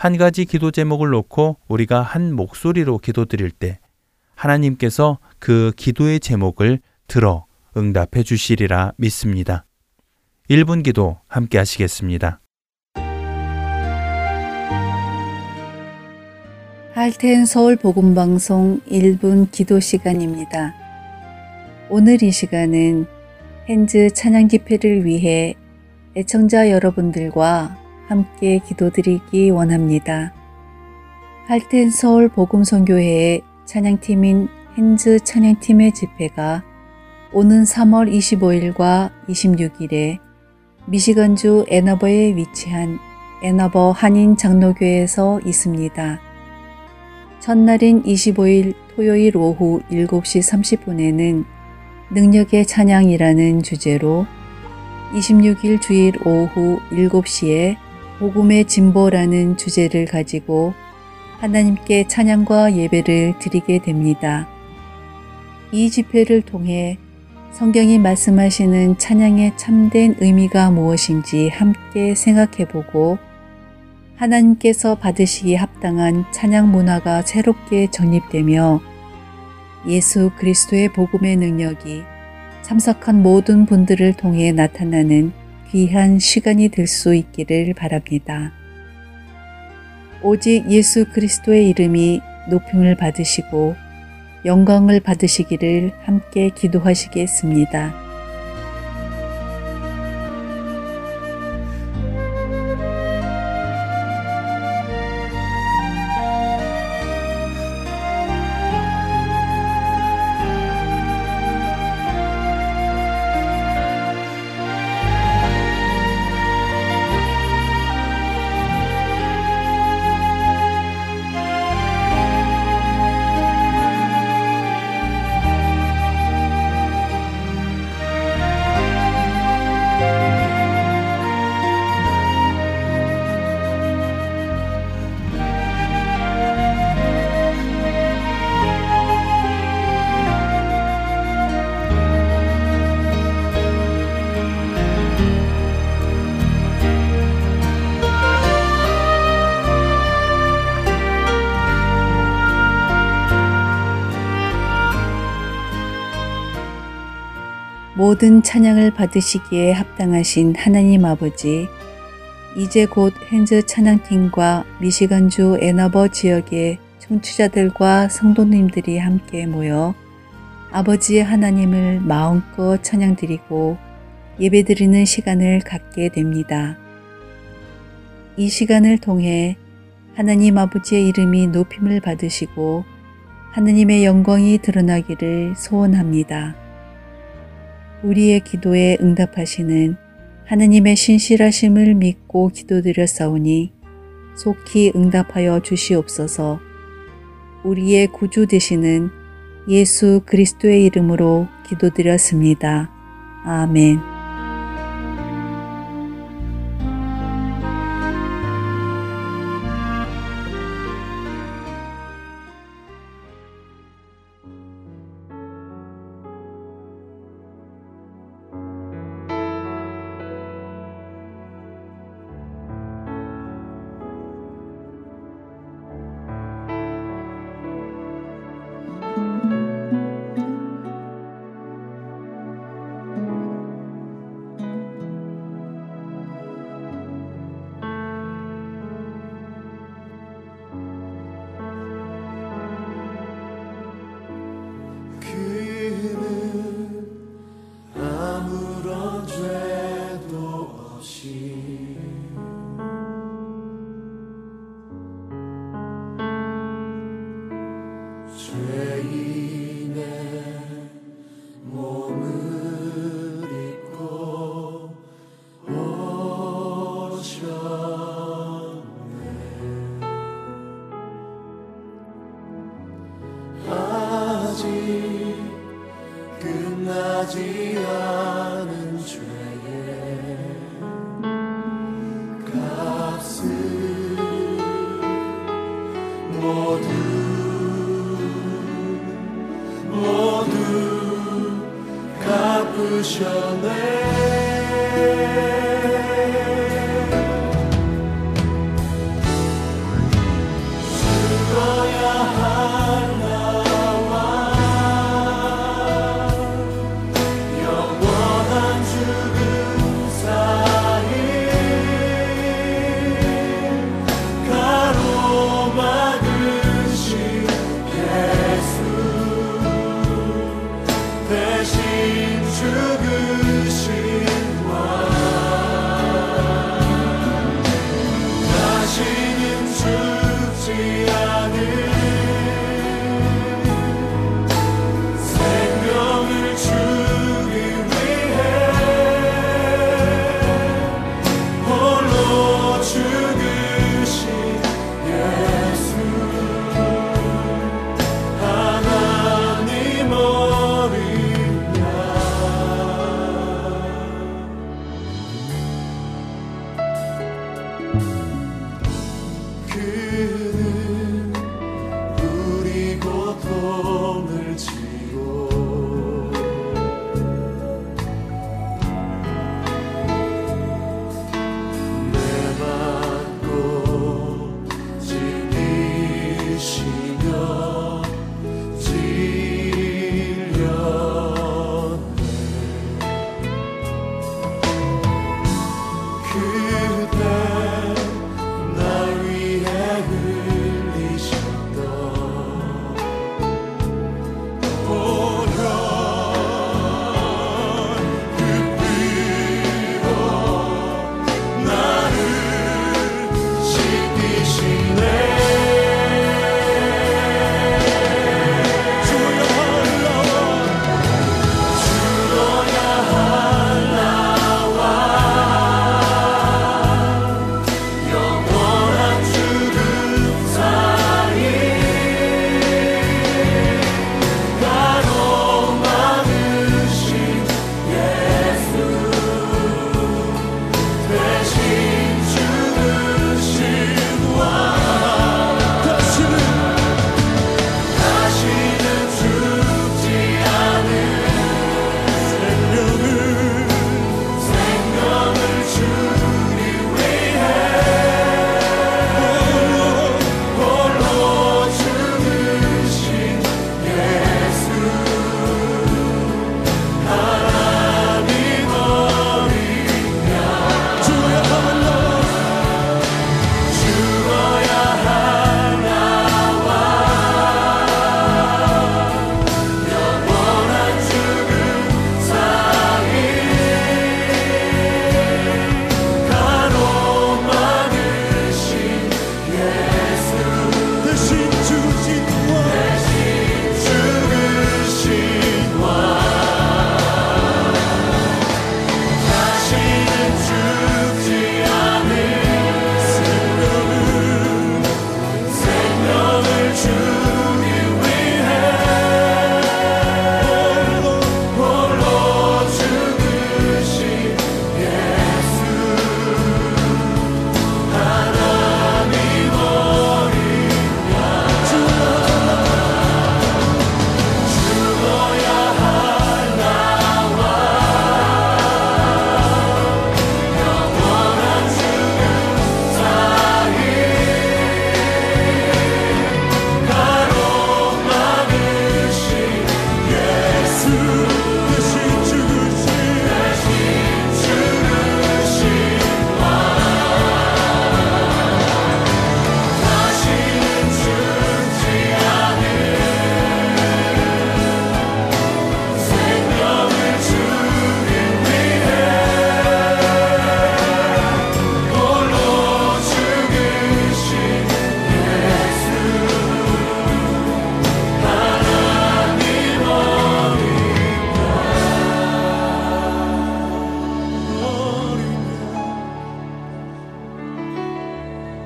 한 가지 기도 제목을 놓고 우리가 한 목소리로 기도드릴 때 하나님께서 그 기도의 제목을 들어 응답해 주시리라 믿습니다. 1분 기도 함께 하시겠습니다. 할텐 서울 복음 방송 1분 기도 시간입니다. 오늘 이 시간은 핸즈 찬양 집회를 위해 애청자 여러분들과 함께 기도드리기 원합니다. 할텐 서울 복음 선교회의 찬양팀인 핸즈 찬양팀의 집회가 오는 3월 25일과 26일에 미시건주 애너버에 위치한 애너버 한인 장로교에서 있습니다. 첫날인 25일 토요일 오후 7시 30분에는 능력의 찬양이라는 주제로 26일 주일 오후 7시에 복음의 진보라는 주제를 가지고 하나님께 찬양과 예배를 드리게 됩니다. 이 집회를 통해 성경이 말씀하시는 찬양의 참된 의미가 무엇인지 함께 생각해 보고 하나님께서 받으시기에 합당한 찬양 문화가 새롭게 정립되며 예수 그리스도의 복음의 능력이 참석한 모든 분들을 통해 나타나는 귀한 시간이 될 수 있기를 바랍니다. 오직 예수 그리스도의 이름이 높임을 받으시고 영광을 받으시기를 함께 기도하시겠습니다. 모든 찬양을 받으시기에 합당하신 하나님 아버지, 이제 곧 핸즈 찬양팀과 미시간주 애너버 지역의 청취자들과 성도님들이 함께 모여 아버지의 하나님을 마음껏 찬양드리고 예배드리는 시간을 갖게 됩니다. 이 시간을 통해 하나님 아버지의 이름이 높임을 받으시고 하느님의 영광이 드러나기를 소원합니다. 우리의 기도에 응답하시는 하느님의 신실하심을 믿고 기도드렸사오니 속히 응답하여 주시옵소서 우리의 구주 되시는 예수 그리스도의 이름으로 기도드렸습니다. 아멘.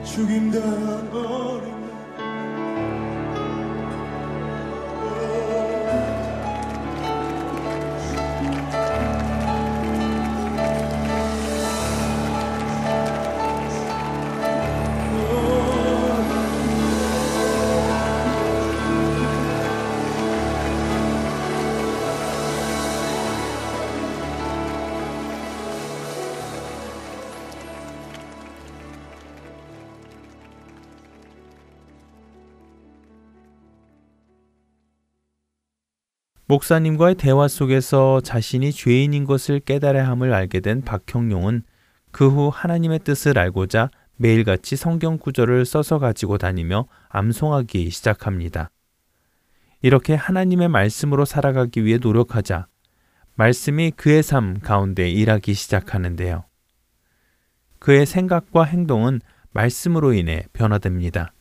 죽임당한 어린 목사님과의 대화 속에서 자신이 죄인인 것을 깨달아야 함을 알게 된 박형용은 그 후 하나님의 뜻을 알고자 매일같이 성경 구절을 써서 가지고 다니며 암송하기 시작합니다. 이렇게 하나님의 말씀으로 살아가기 위해 노력하자 말씀이 그의 삶 가운데 일하기 시작하는데요. 그의 생각과 행동은 말씀으로 인해 변화됩니다.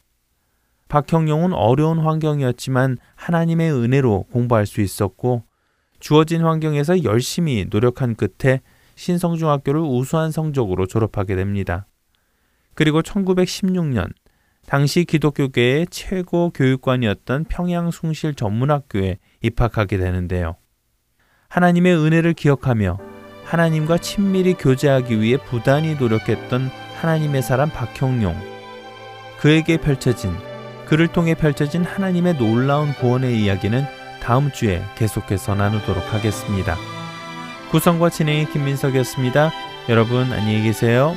박형용은 어려운 환경이었지만 하나님의 은혜로 공부할 수 있었고 주어진 환경에서 열심히 노력한 끝에 신성중학교를 우수한 성적으로 졸업하게 됩니다. 그리고 1916년 당시 기독교계의 최고 교육관이었던 평양숭실 전문학교에 입학하게 되는데요. 하나님의 은혜를 기억하며 하나님과 친밀히 교제하기 위해 부단히 노력했던 하나님의 사람 박형용 그에게 펼쳐진 그를 통해 펼쳐진 하나님의 놀라운 구원의 이야기는 다음 주에 계속해서 나누도록 하겠습니다. 구성과 진행의 김민석이었습니다. 여러분 안녕히 계세요.